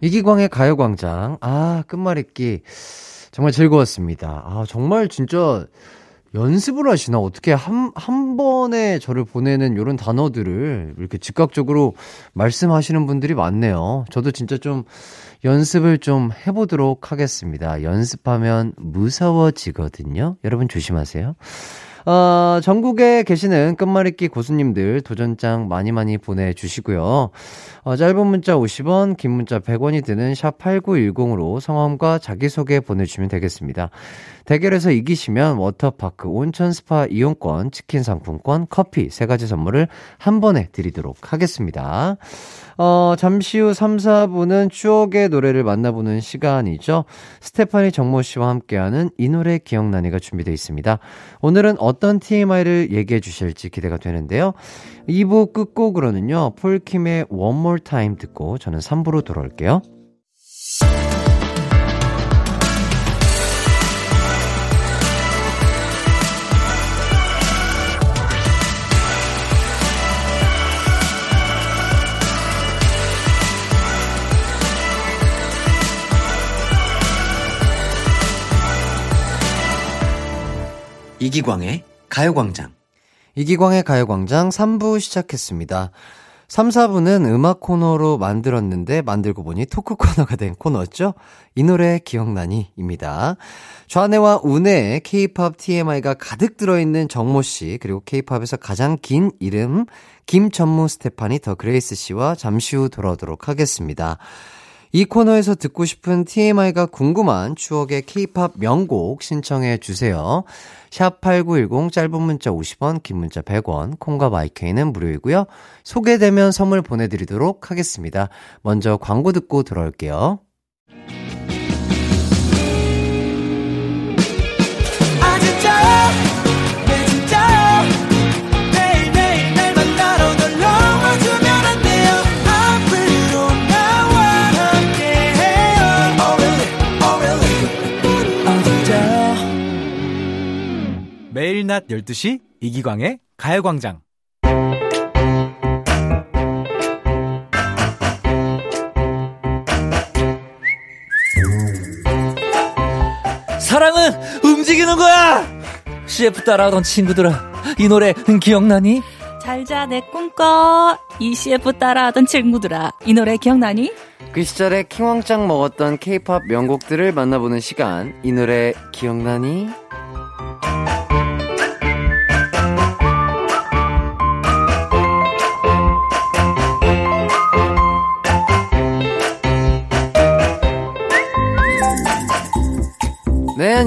이기광의 가요광장. 아, 끝말잇기. 정말 즐거웠습니다. 아, 정말 진짜 연습을 하시나? 어떻게 한, 한 번에 저를 보내는 이런 단어들을 이렇게 즉각적으로 말씀하시는 분들이 많네요. 저도 진짜 좀 연습을 좀 해보도록 하겠습니다. 연습하면 무서워지거든요. 여러분 조심하세요. 어, 전국에 계시는 끝말잇기 고수님들 도전장 많이 많이 보내주시고요. 어, 짧은 문자 50원, 긴 문자 100원이 드는 샵 8910으로 성함과 자기소개 보내주시면 되겠습니다. 대결에서 이기시면 워터파크, 온천 스파 이용권, 치킨 상품권, 커피 세 가지 선물을 한 번에 드리도록 하겠습니다. 어, 잠시 후 3, 4분은 추억의 노래를 만나보는 시간이죠. 스테파니 정모 씨와 함께하는 이 노래 기억나니가 준비되어 있습니다. 오늘은 어떤 TMI를 얘기해 주실지 기대가 되는데요. 2부 끝곡으로는요, 폴킴의 One More Time 듣고 저는 3부로 돌아올게요. 이기광의 가요광장. 이기광의 가요광장 3부 시작했습니다. 3, 4부는 음악 코너로 만들었는데 만들고 보니 토크 코너가 된 코너였죠? 이 노래 기억나니? 입니다. 좌뇌와 우뇌에 케이팝 TMI가 가득 들어있는 정모 씨, 그리고 케이팝에서 가장 긴 이름, 김전무 스테파니 더 그레이스 씨와 잠시 후 돌아오도록 하겠습니다. 이 코너에서 듣고 싶은 TMI가 궁금한 추억의 케이팝 명곡 신청해 주세요. 샵 8910 짧은 문자 50원, 긴 문자 100원, 콩과 마이케이는 무료이고요. 소개되면 선물 보내 드리도록 하겠습니다. 먼저 광고 듣고 들어올게요. 낮 12시 이기광의 가요광장. 사랑은 움직이는 거야! CF 따라하던 친구들아, 이 노래 기억나니? 잘자 내 꿈꿔 이 CF 따라하던 친구들아 이 노래 기억나니? 그 시절에 킹왕짱 먹었던 케이팝 명곡들을 만나보는 시간. 이 노래 기억나니?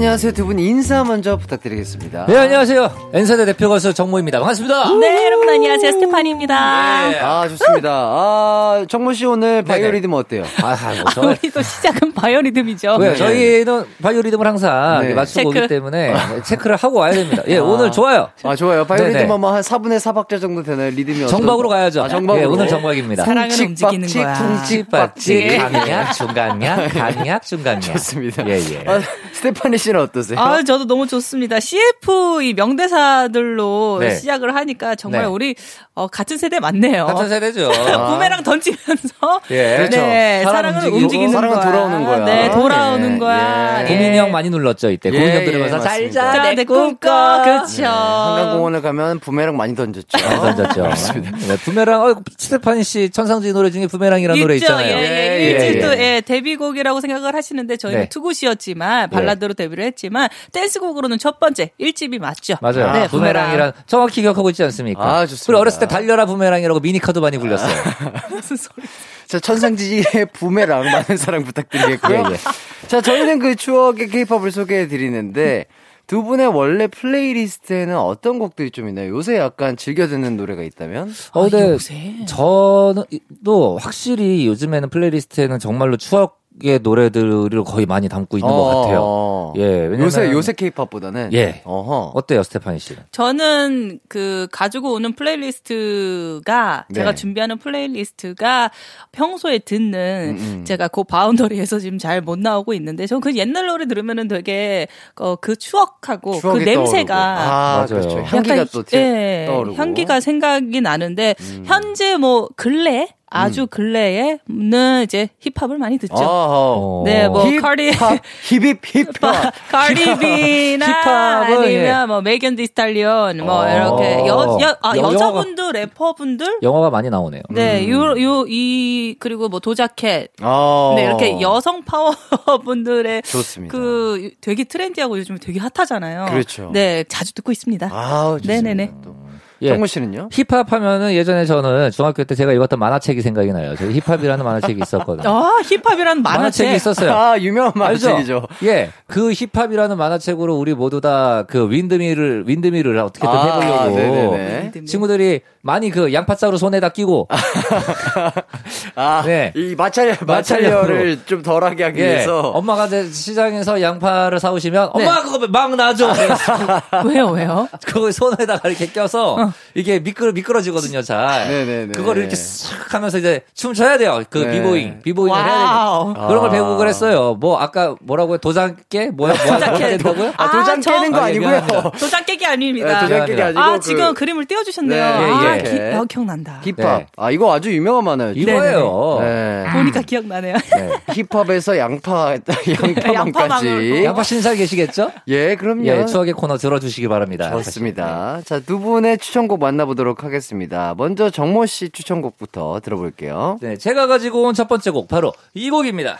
안녕하세요. 두 분 인사 먼저 부탁드리겠습니다. 네, 안녕하세요. N세대 대표 가수 정모입니다. 반갑습니다. 네 여러분 안녕하세요 스테파니입니다 네. 아, 좋습니다. 아, 정모 씨 오늘 네네. 바이오리듬 어때요? 아, 뭐, 저, 우리도 시작은 바이오리듬이죠 왜, 저희는 바이오리듬을 항상 네. 맞추고 체크. 오기 때문에 체크를 하고 와야 됩니다. 예, 오늘 좋아요. 아, 좋아요. 바이오리듬. 아마 한 4분의 4박자 정도 되나요? 리듬이 어떤- 정박으로 가야죠. 아, 정박으로. 예, 오늘 정박입니다. 사랑은 쿵칙, 움직이는 박칙, 거야. 박칙. 강약, 중강약, 강약, 중강약. [laughs] 좋습니다. 예, 예. 아, 스테파니 씨는 어떠세요? 아, 저도 너무 좋습니다. CF 이 명대사들로 네. 시작을 하니까 정말 네. 우리 어, 같은 세대 맞네요. 같은 세대죠. [laughs] 부메랑 던지면서 [laughs] 예. 그렇죠. 네, 사람 사랑은 움직이는 사랑은 거야. 돌아오는 거야. 네, 돌아오는 예, 거야. 예. 예. 고민이 형 많이 눌렀죠, 이때. 예, 고민형 예, 들으면서. 잘자, 자, 내내 꿈꿔. 그렇죠. 네, 한강공원을 가면 부메랑 많이 던졌죠. 잘 던졌죠. [laughs] 네, 부메랑, 어, 스테파니 씨 천상지 노래 중에 부메랑이라는 노래 있죠. 있잖아요. 예, 예, 예, 예. 또 예, 데뷔곡이라고 생각을 하시는데 저희는 네. Too Good이었지만 발라드로 데뷔를 했지만 댄스곡으로는 첫 번째 1집이 맞죠. 맞아요. 네, 부메랑이란 정확히 기억하고 있지 않습니까? 아, 좋습니다. 그리고 어렸을 때 달려라 부메랑이라고 미니카도 많이 굴렸어요. [laughs] 무슨 소리? 자, 천상지지의 [laughs] 부메랑 많은 사랑 부탁드리겠고요. 예, 예. 자, 저희는 그 추억의 케이팝을 소개해 드리는데 두 분의 원래 플레이리스트에는 어떤 곡들이 좀 있나요? 요새 약간 즐겨 듣는 노래가 있다면? 어, 근데 요새. 저는 이- 또 확실히 요즘에는 playlist에는 정말로 추억 의 노래들을 거의 많이 담고 있는 것 같아요. 어. 예, 왜냐면 요새 요새 케이팝보다는 예. 어허. 어때요, 스테파니 씨는? 저는 그 가지고 오는 playlist가 네. 제가 준비하는 playlist가 평소에 듣는 음, 음. 제가 그 boundary에서 지금 잘 못 나오고 있는데 저는 그 옛날 노래 들으면은 되게 어, 그 추억하고 그 냄새가 떠오르고. 아, 맞아요. 그렇죠. 향기가 약간 또 튀- 예, 떠오르고. 향기가 생각이 나는데 음. 현재 뭐 근래 아주 근래에는 이제 힙합을 많이 듣죠. 어허. 네, 뭐 힙합, 카리 힙 힙 힙합. [laughs] 카리비나 힙합은, 아니면 예. 뭐 메이건 디스탈리온 뭐 어. 이렇게 여, 여, 아, 여- 여자분들 래퍼분들 영화가 많이 나오네요. 네, 요, 요, 이, 그리고 뭐 도자켓. 어. 네, 이렇게 여성 파워분들의 좋습니다. 그 되게 트렌디하고 요즘 되게 핫하잖아요. 그렇죠. 네, 자주 듣고 있습니다. 아. 네네네. 또. 예. 정모 씨는요? 힙합 하면은 예전에 저는 중학교 때 제가 읽었던 만화책이 생각이 나요. 저 힙합이라는 만화책이 있었거든요. [laughs] 아, 힙합이라는 만화책. 만화책이 있었어요. 아, 유명한 알죠? 만화책이죠. 예. 그 힙합이라는 만화책으로 우리 모두 다 그 windmill을, windmill을 어떻게든 아, 해보려고. 네네네. 친구들이 많이 그 양파자루 손에다 끼고. [laughs] 아, 네. 이 마찰, 마찰열을 좀 덜하게 하기 예. 위해서. 엄마가 이제 시장에서 양파를 사오시면 네. 엄마 그거 막 놔줘. [laughs] 왜요, 왜요? 그거 손에다가 이렇게 껴서 이게 미끄러 미끄러지거든요. 잘. 네네네. 그거를 이렇게 싹 하면서 이제 춤 춰야 돼요. 그 네. b-boying, b-boying을 해야 wow. 되니까 그런 걸 아. 배우고 그랬어요. 뭐 아까 뭐라고요? 도장 깨 뭐야? [laughs] 뭐 된다고요? 아, 도장 저- 깨는 거 아, 예, 아니고요. [laughs] 도장 깨기 아닙니다. 네, 도장 깨기 아니고. 아, 그 지금 그 림을 띄워주셨네요. 네, 아, 예, 예. 기, 어, 기억난다. 힙합. 네. 아, 이거 아주 유명한 만화였죠. 이거예요. 네. 보니까 기억나네요. [laughs] 힙합에서 양파, 양파만까지. 양파망으로. 양파 신사 계시겠죠? 예, 그럼요. 예, 추억의 코너 들어주시기 바랍니다. 좋습니다. 자, 두 분의 추 천곡 만나보도록 하겠습니다. 먼저 정모 씨 추천곡부터 들어볼게요. 네, 제가 가지고 온 첫 번째 곡 바로 이 곡입니다.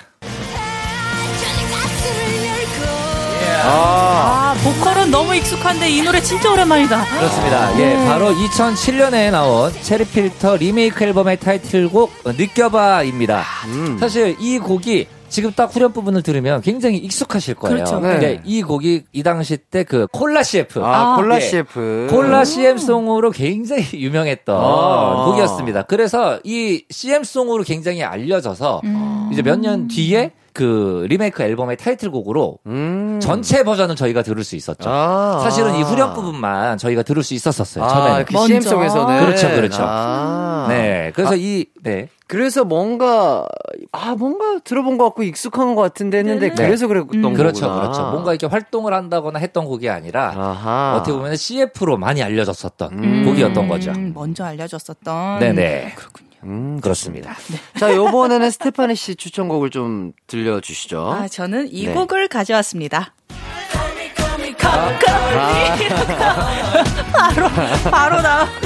아, 아, 보컬은 너무 익숙한데 이 노래 진짜 오랜만이다. 그렇습니다. 예, 네. 바로 2007년에 나온 체리필터 리메이크 앨범의 타이틀곡 느껴봐입니다. 음. 사실 이 곡이 지금 딱 후렴 부분을 들으면 굉장히 익숙하실 거예요. 그렇죠. 네. 근데 이 곡이 이 당시 때 그 콜라 CF 아, 아, 콜라 예. CF. 콜라 CM송으로 굉장히 [laughs] 유명했던 아. 곡이었습니다. 그래서 이 CM송으로 굉장히 알려져서 음. 이제 몇 년 뒤에 그 리메이크 앨범의 타이틀곡으로 음. 전체 버전은 저희가 들을 수 있었죠. 아. 사실은 이 후렴 부분만 저희가 들을 수 있었었어요. 아, 처음에는. 그 먼저. CM송에서는. 그렇죠, 그렇죠. 아. 네. 그래서 이, 네. 그래서 뭔가, 아, 뭔가 들어본 것 같고 익숙한 것 같은데 했는데, 네. 그래서 그랬던 음. 거구나. 그렇죠, 그렇죠. 뭔가 이렇게 활동을 한다거나 했던 곡이 아니라 아하. 어떻게 보면 CF로 많이 알려졌었던 음. 곡이었던 거죠. 음, 먼저 알려줬었던. 네네. 그렇군요. 음, 그렇습니다. 자, 요번에는 스테파니 씨 추천곡을 좀 들려주시죠. 아, 저는 이 네. 곡을 가져왔습니다. 바로, 바로 나오죠.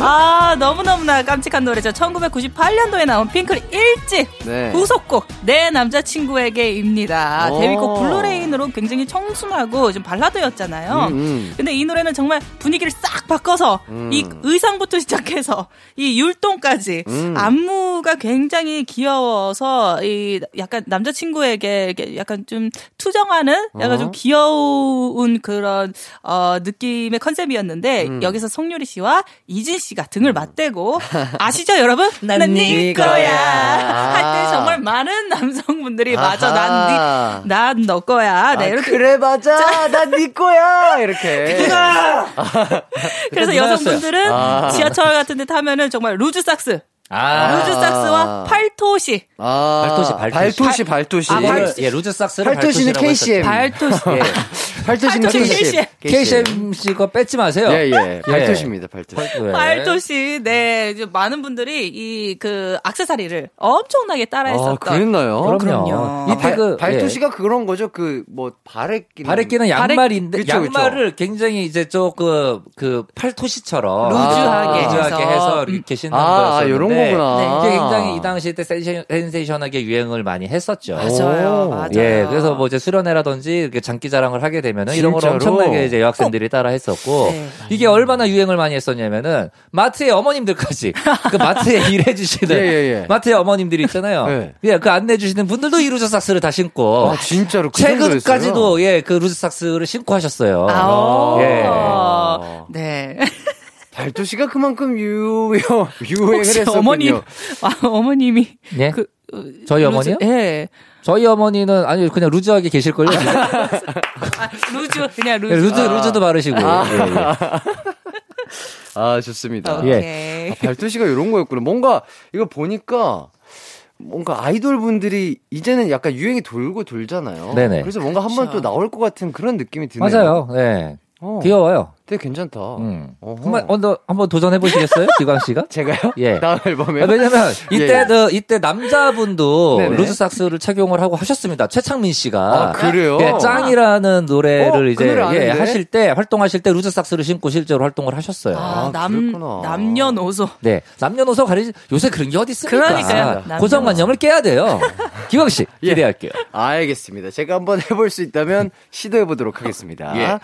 아, [laughs] 너무너무나 깜찍한 노래죠. 1998년도에 나온 핑클 1집 네. 후속곡 내 남자친구에게입니다. 오. 데뷔곡 Blue Rain으로 굉장히 청순하고 좀 발라드였잖아요. 음, 음. 근데 이 노래는 정말 분위기를 싹 바꿔서 음. 이 의상부터 [laughs] 시작해서 이 율동까지 음. 안무가 굉장히 귀여워서 이 약간 남자친구에게 약간 좀 투정하는 약간 어? 좀 귀여운 그런 어 느낌의 컨셉이었는데 음. 여기서 성유리 씨와 이진 씨가 등을 맞대고 [laughs] 아시죠 여러분? 난 난 네 네 거야. 거야 아. 할때 정말 많은 남성분들이 맞아 아하. 난 네 난 너 거야 네 아, 이렇게 그래, 맞아. [laughs] 난 네 거야. 이렇게. 그래서. [laughs] 여성분들은 아. 지하철 같은 데 타면은 정말 loose socks, 아. loose socks와 팔토시, 아, 발토시, 발토시. 발토시, 발토시. 아, 발- 예, loose socks를 팔토시는 KCM. 발토시. 예. 발토시 KCM. KCM 씨거 뺏지 마세요. 예, 예. 발토시입니다, 발토시. 예. 팔토시, 네, 이제 많은 분들이 이 그 악세사리를 엄청나게 따라했었던. 아, 그랬나요? 그럼요. 그럼요. 이때 발, 그 발토시가 그런 거죠. 그, 뭐, 발에 끼는. 발에 끼는 양말인데 그쵸, 그쵸. 양말을 굉장히 이제 조금 그 팔토시처럼 루즈하게 루즈하게 해서. 이렇게 신는 아, 아, 거였었는데 요런 거구나. 이게 굉장히 이 당시 때 센세- 센세이션하게 유행을 많이 했었죠. 맞아요, 오. 맞아요. 예, 그래서 뭐 이제 수련회라든지 이렇게 장기 자랑을 하게 되면 은 이런 걸 진짜로? 엄청나게 이제 여학생들이 따라 했었고 네. 이게 얼마나 유행을 많이 했었냐면은 마트의 어머님들까지 그 마트에 [laughs] 일해 주시는 예, 예, 예. 마트의 어머님들이 있잖아요. 네. 예, 그 안내 주시는 분들도 이 loose socks를 다 신고 아, 진짜로. 그? 최근까지도 예, 그 loose socks를 신고 하셨어요. 아오. 예. 네. 발토시가 그만큼 유용, 유행을 했었군요. 어머님, [laughs] 아, 어머님이. 예? 그, 어, 저희 loose- 어머니요? 예. 저희 어머니는 아니 그냥 loose하게 계실 걸요. 지금? 아, loose, 그냥 loose. 예, 루즈 루즈도 바르시고. 예, 예. 아, 좋습니다. 예. 오케이. 아, 발토시가 이런 거였구나. 뭔가, 이거 보니까, 뭔가 아이돌 분들이 이제는 약간 유행이 돌고 돌잖아요. 네네. 그래서 뭔가 한 번 또 그렇죠. 나올 것 같은 그런 느낌이 드네요. 맞아요. 예. 어, 귀여워요. 되게 괜찮다. 음. 한번, 한번, 한번 도전해 보시겠어요? 기광 [laughs] 씨가? 제가요? 예. [laughs] 다음 앨범에 아, 왜냐면 이때 예, 예. 그 이때 남자분도 네네. loose socks를 착용을 하고 하셨습니다. 최창민 씨가 아, 그래요? 예, 짱이라는 노래를 어, 그 이제 노래 예? 하실 때 활동하실 때 loose socks를 신고 실제로 활동을 하셨어요. 아, 아, 남, 그랬구나. 남녀노소. 네, 남녀노소 가리지 요새 그런 게 어디 있습니까? 그러니까요. 남녀노소. 고정관념을 깨야 돼요. [laughs] 기광 씨 예. 기대할게요. 알겠습니다. 제가 한번 해볼 수 있다면 시도해 보도록 하겠습니다. 예.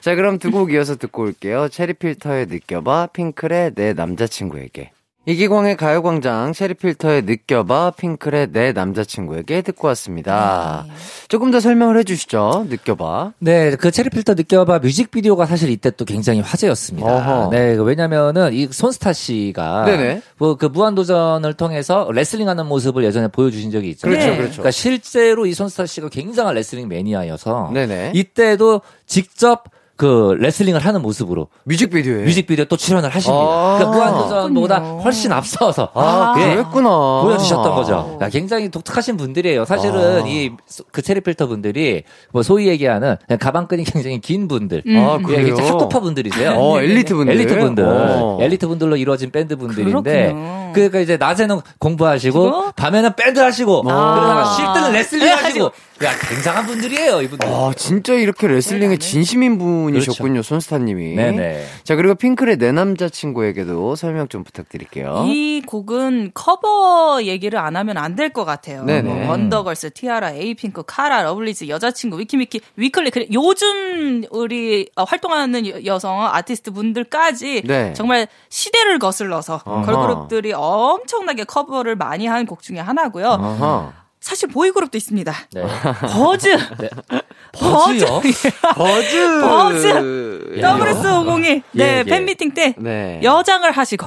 자, 그럼 두 곡 이어서 듣고 올게요. 체리필터의 느껴봐, 핑클의 내 남자친구에게. 이기광의 가요광장 체리필터의 느껴봐 핑클의 내 남자친구에게 듣고 왔습니다. 조금 더 설명을 해주시죠. 느껴봐. 네, 그 체리필터 느껴봐 뮤직비디오가 사실 이때 또 굉장히 화제였습니다. 어허. 네, 그 왜냐면은 이 손스타 씨가 네네. 뭐그 무한도전을 통해서 레슬링하는 모습을 예전에 보여주신 적이 있잖아요. 그렇죠, 네. 그렇죠. 그러니까 실제로 이 손스타 씨가 굉장한 레슬링 매니아여서 네네. 이때도 직접 그 레슬링을 하는 모습으로 뮤직비디오에. 뮤직비디오 또 출연을 하십니다. 아. 그러니까 무한도전보다 그렇군요. 훨씬 앞서서 아, 예, 그랬구나. 보여주셨던 거죠. 야, 굉장히 독특하신 분들이에요. 사실은 아. 이 그 체리 필터 분들이 뭐 소위 얘기하는 그냥 가방끈이 굉장히 긴 분들. 음. 아, 예, 그래요? 굉장히 학구파 분들이세요. 어, 엘리트 분들. 엘리트 분들, 어. 엘리트 분들로 이루어진 밴드 분들인데, 그렇군요. 그러니까 이제 낮에는 공부하시고, 그리고? 밤에는 밴드 하시고, 아. 그러다가 쉴 때는 레슬링 네, 하시고, 야 굉장한 분들이에요 이분들. 아, 진짜 이렇게 레슬링에 진심인 분이셨군요, 손스타님이. 네네. 자, 그리고 핑클의 내 남자친구에게도 설명 좀 부탁드릴게요. 이 곡은 커버 얘기를 안 하면 안 될 것 같아요. 네네. 뭐 원더걸스, 티아라, 에이핑크, 카라, 러블리즈, 여자친구, 위키미키, 위클리. 그래, 요즘 우리 어, 활동하는 여- 여성 아티스트 분들까지 네. 정말 시대를 거슬러서 어허. 걸그룹들이 엄청나게 커버를 많이 한 곡 중에 하나고요. 아하. 사실 보이그룹도 있습니다. 네. 버즈. [laughs] 버즈요? [laughs] 버즈. 버즈. WS502. 네, 예, 예. 팬미팅 때 네. 여장을 하시고,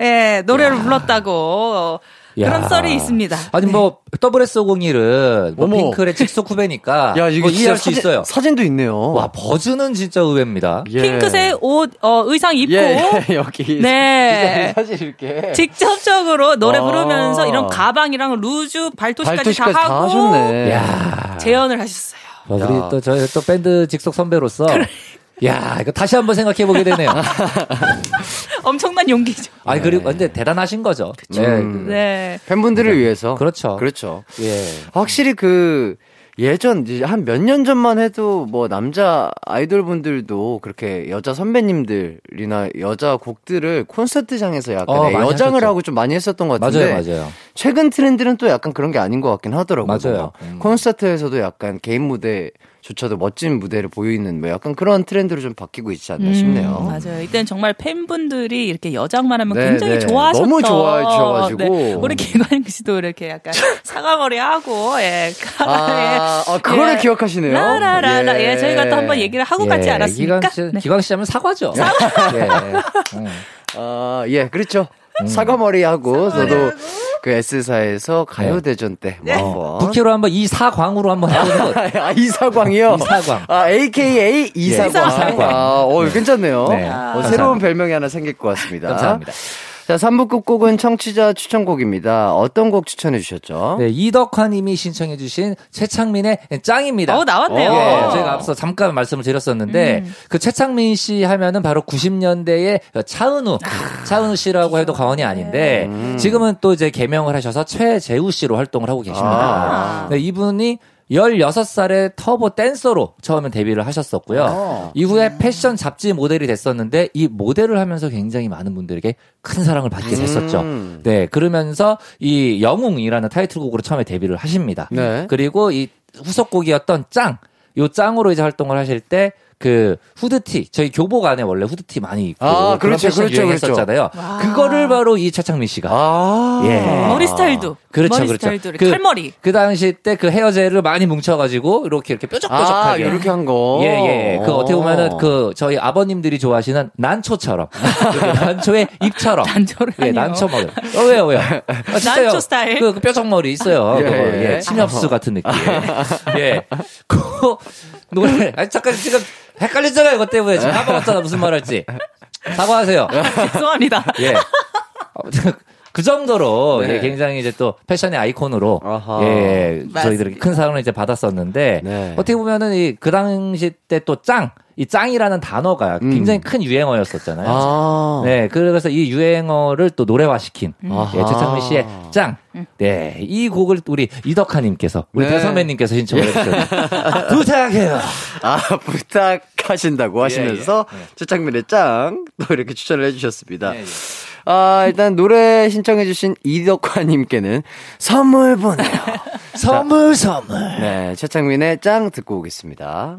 예, 노래를 불렀다고 그런 야. 썰이 있습니다. 아니 뭐 WS501은 뭐 어머. 핑클의 직속 후배니까 [laughs] 야, 이거 뭐 이해할 수 사진, 있어요. 사진도 있네요. 와 버즈는 진짜 의외입니다. 예. 핑크색 옷, 어, 의상 입고, 예, 여기. [laughs] 네. 사진 이렇게. 직접적으로 노래 아. 부르면서 이런 가방이랑 루즈, 발토시까지, 발토시까지 다다 하고 하셨네. 야. 재연을 하셨어요. 어, 우리 야. 또 저희 또 밴드 직속 선배로서 야 이거 다시 한번 생각해 보게 되네요. [laughs] 엄청난 용기죠. 아니 그리고 근데 대단하신 거죠. 네. 음. 네. 팬분들을 위해서. 그렇죠. 그렇죠. 예. 확실히 그 예전 한 몇 년 전만 해도 뭐 남자 아이돌 분들도 그렇게 여자 선배님들이나 여자 곡들을 콘서트장에서 약간 어, 여장을 하셨죠. 하고 좀 많이 했었던 것 같은데 맞아요, 맞아요. 최근 트렌드는 또 약간 그런 게 아닌 것 같긴 하더라고요. 맞아요. 음. 콘서트에서도 약간 개인 무대 조차도 멋진 무대를 보이는 뭐 약간 그런 트렌드로 좀 바뀌고 있지 않나 싶네요. 음, 맞아요. 이때는 정말 팬분들이 이렇게 여장만 하면 네, 굉장히 네. 좋아하셨던. 너무 좋아해 주셔가지고. 네. 우리 김관영 씨도 이렇게 약간 사과머리 하고, 예. 아, 아, 그거를 예. 기억하시네요. 라라라라. 예. 예. 저희가 또 한번 얘기를 하고 갔지 않았습니까? 기광 씨, 네. 기광 씨 하면 사과죠. [laughs] 예. 음. 아, 예, 그렇죠. [laughs] 사과머리 하고 저도 그 S사에서 가요대전 때 네. 뭐 한번 국회로 한번 이 사광으로 한번 해보는 거. [laughs] 아, 이사광이요? 이사광. 아, AKA 이사광. 이사광. 아, 어, 괜찮네요. 네. 어. 새로운 별명이 하나 생길 것 같습니다. 감사합니다. 자, 3부 끝곡은 청취자 추천곡입니다. 어떤 곡 추천해 주셨죠? 네, 이덕화 님이 신청해 주신 최창민의 짱입니다. 어, 나왔네요. 예, 저희가 앞서 잠깐 말씀을 드렸었는데 음. 그 최창민 씨 하면은 바로 90년대의 차은우, 차은우 씨라고 해도 과언이 아닌데 음. 지금은 또 이제 개명을 하셔서 최재우 씨로 활동을 하고 계십니다. 아. 네, 이분이 16살에 터보 댄서로 처음에 데뷔를 하셨었고요. 아. 이후에 패션 잡지 모델이 됐었는데 이 모델을 하면서 굉장히 많은 분들에게 큰 사랑을 받게 됐었죠. 음. 네, 그러면서 이 영웅이라는 타이틀곡으로 처음에 데뷔를 하십니다. 네. 그리고 이 후속곡이었던 짱, 요 짱으로 이제 활동을 하실 때 그 후드티 저희 교복 안에 원래 후드티 많이 입고 아, 그렇죠, 패션 그렇죠, 유행했었잖아요. 와. 그거를 바로 이 최창민 씨가 아. 예. 머리 스타일도. 그렇죠, 머리 그렇죠. 스타일도 이렇게 칼머리. 그 당시 때 그 헤어젤을 많이 뭉쳐가지고 이렇게 이렇게 아, 뾰족뾰족하게. 이렇게 한 거. 예, 예. 그 어떻게 보면은 그 저희 아버님들이 좋아하시는 난초처럼. 난초의 입처럼. [laughs] 난초를 예. 난초 머리. 어, 왜요, 왜요? 아. 난초 스타일? 그, 그 뾰족머리 있어요. 예, 그거. 예. 예, 침엽수 같은 느낌. [laughs] 예. 그 노래. [laughs] 아니, 잠깐 지금 헷갈렸잖아요. 이것 때문에. 지금 까먹었잖아. 무슨 말 할지. 사과하세요. [laughs] 죄송합니다. [laughs] 예. 아무튼 그 정도로 네. 예, 굉장히 이제 또 패션의 아이콘으로 아하. 예, 맞습니다. 저희들이 큰 사랑을 이제 받았었는데 네. 어떻게 보면은 이 그 당시 때 또 짱 이 짱이라는 단어가 음. 굉장히 큰 유행어였었잖아요. 아. 네, 그래서 이 유행어를 또 노래화시킨 아하. 예, 최창민 씨의 짱. 네, 이 곡을 우리 이덕하님께서 우리 네. 배선배님께서 신청을 해주셨네요. [laughs] 부탁해요. 아, 부탁하신다고 하시면서 최창민의 짱 또 이렇게 추천을 해주셨습니다. 네, 예. 아, 일단 노래 신청해주신 이덕화님께는 선물 보내요. [laughs] 선물 선물. 네, 최창민의 짱 듣고 오겠습니다.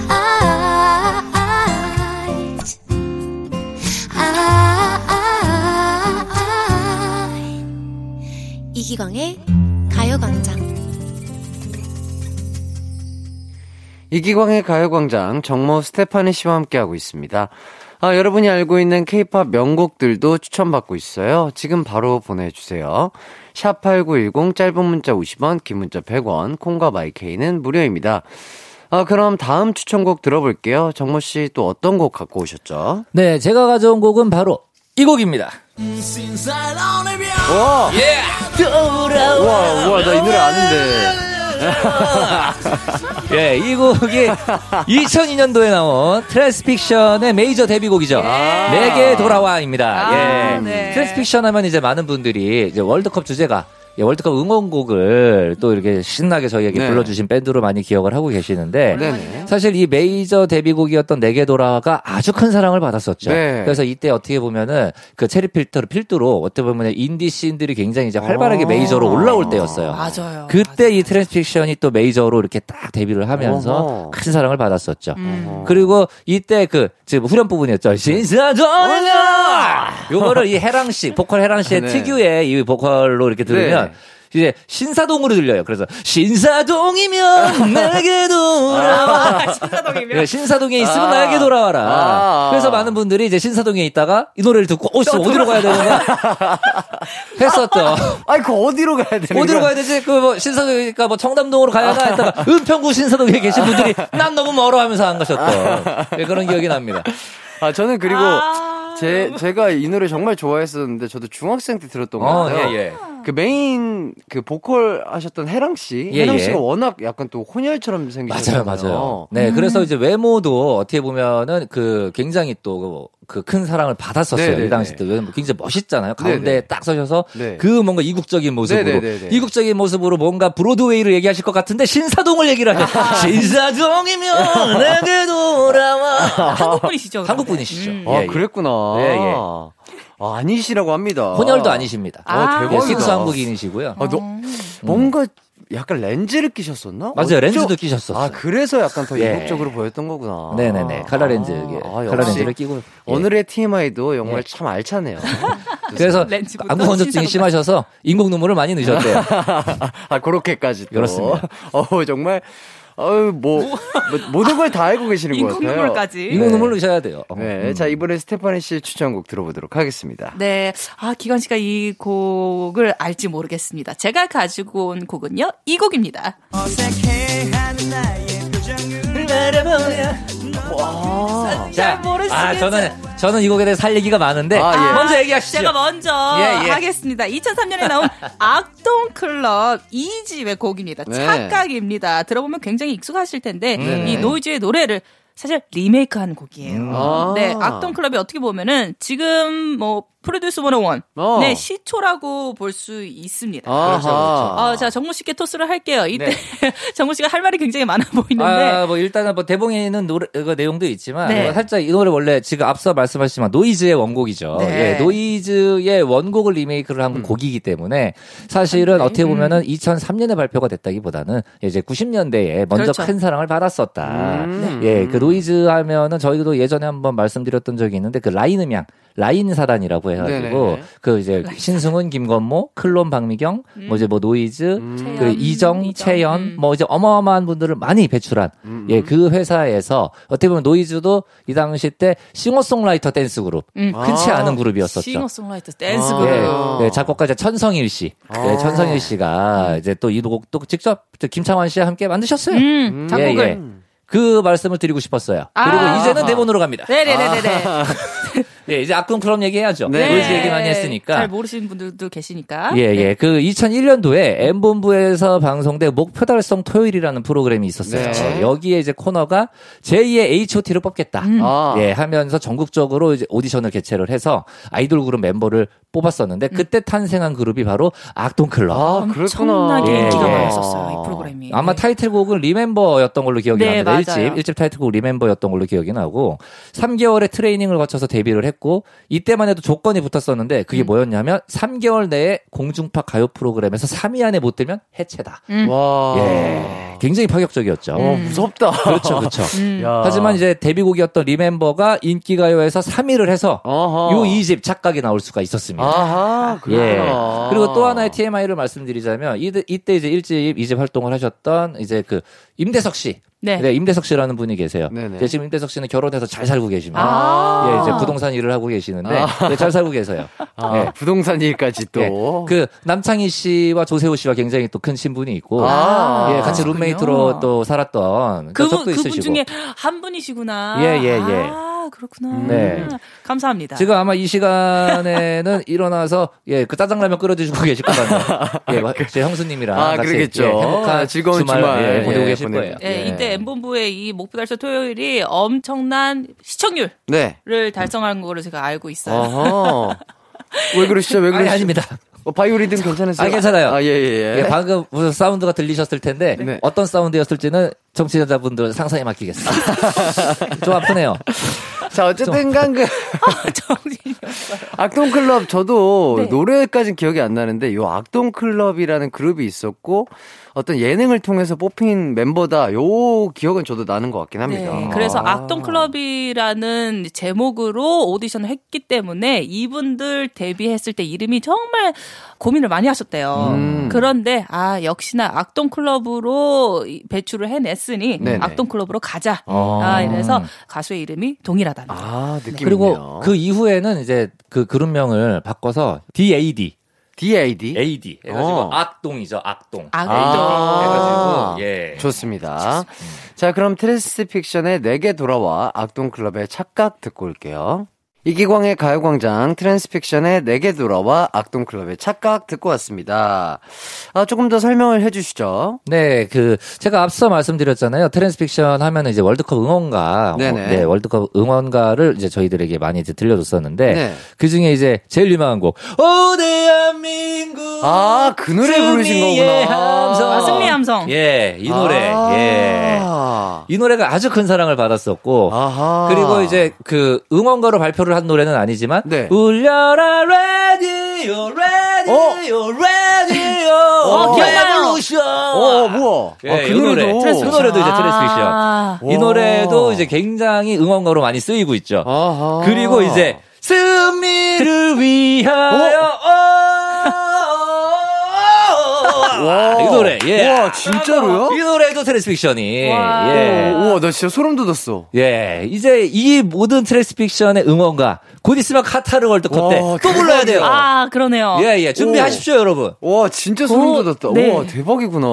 이기광의 가요광장 이기광의 가요광장 정모 스테파니 씨와 함께하고 있습니다. 아, 여러분이 알고 있는 케이팝 명곡들도 추천받고 있어요. 지금 바로 보내주세요. 샵8910 짧은 문자 50원, 긴 문자 100원, 콩과 마이케이는 무료입니다. 아, 그럼 다음 추천곡 들어볼게요. 정모 씨 또 어떤 곡 갖고 오셨죠? 네, 제가 가져온 곡은 바로 이 곡입니다. 와, 예! 우와, 우와, 나 이 노래 아는데. [laughs] 예, 이 곡이 2002년도에 나온 트랜스픽션의 메이저 데뷔곡이죠. 내게 돌아와입니다. 아, 예. 네. 트랜스픽션 하면 이제 많은 분들이 이제 월드컵 주제가 예, 월드컵 응원곡을 또 이렇게 신나게 저희에게 네. 불러주신 밴드로 많이 기억을 하고 계시는데 네네. 사실 이 메이저 데뷔곡이었던 내게 돌아와가 아주 큰 사랑을 받았었죠. 네. 그래서 이때 어떻게 보면은 그 체리 필터를 필두로 어떻게 보면 indie scene들이 굉장히 이제 활발하게 아. 메이저로 올라올 때였어요. 맞아요. 그때 이 트랜스픽션이 또 메이저로 이렇게 딱 데뷔를 하면서 어허. 큰 사랑을 받았었죠. 음. 그리고 이때 그 지금 후렴 부분이었죠. 신사동이야. 요거를 이 해랑 씨 보컬 해랑 씨의 네. 특유의 이 보컬로 이렇게 들으면 네. 이제 신사동으로 들려요. 그래서 신사동이면 내게 돌아와. 신사동이면 네, 신사동에 있으면 아. 나에게 돌아와라. 아. 그래서 많은 분들이 이제 신사동에 있다가 이 노래를 듣고 어, 씨, 어디로 가야 되는 거야? 했었죠. [laughs] 아이, 그 어디로 가야 되는 어디로? 가야 되지? 그 뭐 신사동이니까 뭐 청담동으로 가야 하나 했다가 [laughs] 은평구 신사동에 계신 분들이 [laughs] 난 너무 멀어 하면서 안 가셨던 예, 그런 기억이 납니다. 아, 저는 그리고 아. 제, 제가 이 노래 정말 좋아했었는데 저도 중학생 때 들었던 것 어, 같아요. 예, 예. 그 메인 그 보컬 하셨던 해랑 씨, 예, 해랑 예. 씨가 워낙 약간 또 혼혈처럼 맞아요, 생기셨잖아요. 맞아요. 네, 그래서 이제 외모도 어떻게 보면은 그 굉장히 또 그 큰 사랑을 받았었어요. 네네네. 이 당시 때 왜냐면 굉장히 멋있잖아요. 가운데 네네. 딱 서셔서 네. 그 뭔가 이국적인 모습으로 네네네네. 이국적인 모습으로 뭔가 브로드웨이를 얘기하실 것 같은데 신사동을 얘기를 하죠. 신사동이면 [laughs] 내게 돌아와. 한국 분이시죠? 한국 그런데? 분이시죠. 음. 아, 예, 예. 그랬구나. 예, 예. 아, 아니시라고 합니다. 혼혈도 아니십니다. 아, 아. 대박이다. 예, 순수 한국인이시고요. 아, 너, 뭔가 약간 렌즈를 끼셨었나? 맞아요. 어쩌- 렌즈도 끼셨었어요. 아, 그래서 약간 더 예. 이국적으로 보였던 거구나. 네네네. 칼라 렌즈. 아, 예. 아, 칼라 렌즈를 끼고. 예. 오늘의 TMI도 정말 예. 참 알차네요. [laughs] 그래서 안구 건조증이. 심하셔서 인공 눈물을 많이 [laughs] 넣으셨대요. 아, 그렇게까지. 또. 그렇습니다. [laughs] 어 정말, 어유 뭐, 뭐, 모든 걸 다 알고 계시는 것 같아요. 눈물까지. 인공 눈물 넣으셔야 돼요. 어. 네. 음. 자, 이번에 스테파니 씨의 추천곡 들어보도록 하겠습니다. 네. 아, 기관 씨가 이 곡을 알지 모르겠습니다. 제가 가지고 온 곡은요. 이 곡입니다. 어색해하는 나의 표정을 자, 모르시 겠어요. 아, 저는, 저는 이 곡에 대해서 할 얘기가 많은데, 아, 예. 먼저 얘기하시죠. 제가 먼저 예, 예. 하겠습니다. 2003년에 나온 [laughs] 악동클럽 2집의 곡입니다. 네. 착각입니다. 들어보면 굉장히 익숙하실 텐데 네. 이 노이즈의 노래를 사실 리메이크한 곡이에요. 아. 네, 악동 클럽이 어떻게 보면은 지금 뭐 프로듀스 101 어. 네, 시초라고 볼 수 있습니다. 아하. 그렇죠, 그렇죠. 어, 자, 정모 씨께 토스를 할게요. 이때 네. [laughs] 정모 씨가 할 말이 굉장히 많아 보이는데 아, 뭐 일단은 뭐 대본에 있는 노래 그 내용도 있지만 네. 뭐 살짝 이 노래 원래 지금 앞서 말씀하셨지만 노이즈의 원곡이죠. 네. 예, 노이즈의 원곡을 리메이크를 한 곡이기 때문에 사실은 네. 어떻게 보면은 2003년에 발표가 됐다기보다는 이제 90년대에 먼저 그렇죠. 큰 사랑을 받았었다. 음. 예, 그 노이즈 하면은 저희도 예전에 한번 말씀드렸던 적이 있는데 그 라인 음향 라인 사단이라고 멤버 해가지고 네네. 그 이제 신승훈, 김건모, 클론, 박미경, 뭐 이제 뭐 노이즈, 음. 그 이정, 이정, 채연, 음. 뭐 이제 어마어마한 분들을 많이 배출한 음, 예그 회사에서 어떻게 보면 노이즈도 이 당시 때 싱어송라이터 댄스 그룹 음. 흔치 아. 않은 그룹이었었죠. 싱어송라이터 댄스 아. 그룹. 예, 예, 작곡가자 천성일 씨, 예, 천성일 씨가 이제 또 이 곡도 직접 저 김창완 씨와 함께 만드셨어요. 음, 작곡을. 예, 예. 그 말씀을 드리고 싶었어요. 아. 그리고 이제는 대본으로 갑니다. 네네네네네. 예, 이제 악동 클럽 얘기 해야죠. 네. 노이즈 얘기 많이 했으니까. 잘 모르시는 분들도 계시니까. 예, 예. 그 2001년도에 M본부에서 방송된 목표 달성 토요일이라는 프로그램이 있었어요. 네. 여기에 이제 코너가 제2의 H.O.T를 뽑겠다. 음. 아. 예, 하면서 전국적으로 이제 오디션을 개최를 해서 아이돌 그룹 멤버를 뽑았었는데 그때 탄생한 그룹이 바로 악동 클럽. 아, 그렇구나. 엄청나게 예, 인기가 예. 많았었어요, 이 프로그램이. 아마 네. 타이틀곡은 Remember였던 걸로 기억이 네, 납니다. 맞아요. 1집, 1집 타이틀곡 Remember였던 걸로 기억이 나고 3개월의 트레이닝을 거쳐서 데뷔를 했고 이때만 해도 조건이 붙었었는데 음. 그게 뭐였냐면 3개월 내에 공중파 가요 프로그램에서 3위 안에 못 들면 해체다. 음. 와. 예. 굉장히 파격적이었죠. 어, 무섭다. 그렇죠, 그렇죠. 음. 야. 하지만 이제 데뷔곡이었던 리멤버가 인기가요에서 3위를 해서. 요 2집 착각이 나올 수가 있었습니다. 아하, 예. 그렇구나. 그리고 또 하나의 TMI를 말씀드리자면 이, 이때 이제 1집, 2집 활동을 하셨던 이제 그 임대석 씨. 네. 네, 임대석 씨라는 분이 계세요. 네네. 네, 지금 임대석 씨는 결혼해서 잘 살고 계십니다. 아. 예, 이제 부동산 일을 하고 계시는데 네, 잘 살고 계세요. 아, 예. 부동산 일까지 또. 예. 그 남창희 씨와 조세호 씨와 굉장히 또 큰 친분이 있고 아. 예, 같이. 룸메이트로 또 살았던 그 그분, 적도 그분 있으시고. 중에 한 분이시구나. 예, 예, 예. 아, 그렇구나. 네. 감사합니다. 지금 아마 이 시간에는 [laughs] 일어나서 예 그 짜장라면 끓여드시고 [laughs] 계실 것 같네요. 예, 제 형수님이랑 아, 같이 그러겠죠. 예, 행복한 아, 즐거운 주말, 주말, 예, 보내고 예, 계실 보내- 거예요. 예, 예. 이때 엠본부의 이 목표 달성 토요일이 엄청난 시청률을 네. 달성한 거를 제가 알고 있어요. 어허. [laughs] 왜 그러시죠? 왜 아니 그러시죠? 아닙니다. 어, 바이오리듬 괜찮으세요? 아, 괜찮아요. 아, 예, 예, 예. 예, 방금 무슨 사운드가 들리셨을 텐데 네. 어떤 사운드였을지는 청취자분들 상상에 맡기겠습니다. [laughs] 좀 아프네요. 자, 어쨌든 간 그, 정신이 악동클럽 저도 네. 노래까진 기억이 안 나는데 요 악동클럽이라는 그룹이 있었고 어떤 예능을 통해서 뽑힌 멤버다 요 기억은 저도 나는 것 같긴 합니다. 네, 그래서 아. 악동 클럽이라는 제목으로 오디션을 했기 때문에 이분들 데뷔했을 때 이름이 정말 고민을 많이 하셨대요. 음. 그런데 아 역시나 악동 클럽으로 이- 배출을 해냈 으니 네네. 악동 클럽으로 가자. 어. 아 이래서 가수의 이름이 동일하다는. 거. 아, 느낌 그리고 있네요. 그 이후에는 이제 그 그룹명을 바꿔서 DAD, DAD AD 해가지고 어. 악동이죠, 악동. 악동. 아. 해가지고 예. 좋습니다. 자, 그럼 트랜스 픽션의 내게 돌아와 악동클럽의 착각 듣고 올게요. 이기광의 가요광장 트랜스픽션의 내게 돌아와 악동클럽의 착각 듣고 왔습니다. 아, 조금 더 설명을 해주시죠. 네, 그 제가 앞서 말씀드렸잖아요. 트랜스픽션 하면 이제 월드컵 응원가, 네네. 어, 네, 월드컵 응원가를 이제 저희들에게 많이 이제 들려줬었는데 네. 그 중에 이제 제일 유명한 곡, 오 대한민국. 아, 그 노래 부르신 거구나. 함성. 아, 승리 함성. 예, 이 노래, 아. 예. 이 노래가 아주 큰 사랑을 받았었고, 아하. 그리고 이제 그 응원가로 발표를 한 노래는 아니지만 네. 울려라 라디오 라디오 라디오 어, revolution 어, 뭐야. 예, 아, 그이 노래. 그 노래도 이제 트랜스픽션. 아, 이 노래도 이제 굉장히 응원가로 많이 쓰이고 있죠. 아하. 그리고 이제 승리를 위하여 어, 와. 이 노래 예. 와, 진짜로요? 이 노래도 트랜스픽션이 와. 예. 우와, 나 진짜 소름 돋았어. 예, 이제 이 모든 트랜스픽션의 응원가 곧 있으면 카타르 월드컵 때 와, 또 불러야 돼요. 아 그러네요. 예, 예, 준비하십시오, 여러분. 와, 진짜 소름 오, 돋았다. 네. 우와, 대박이구나.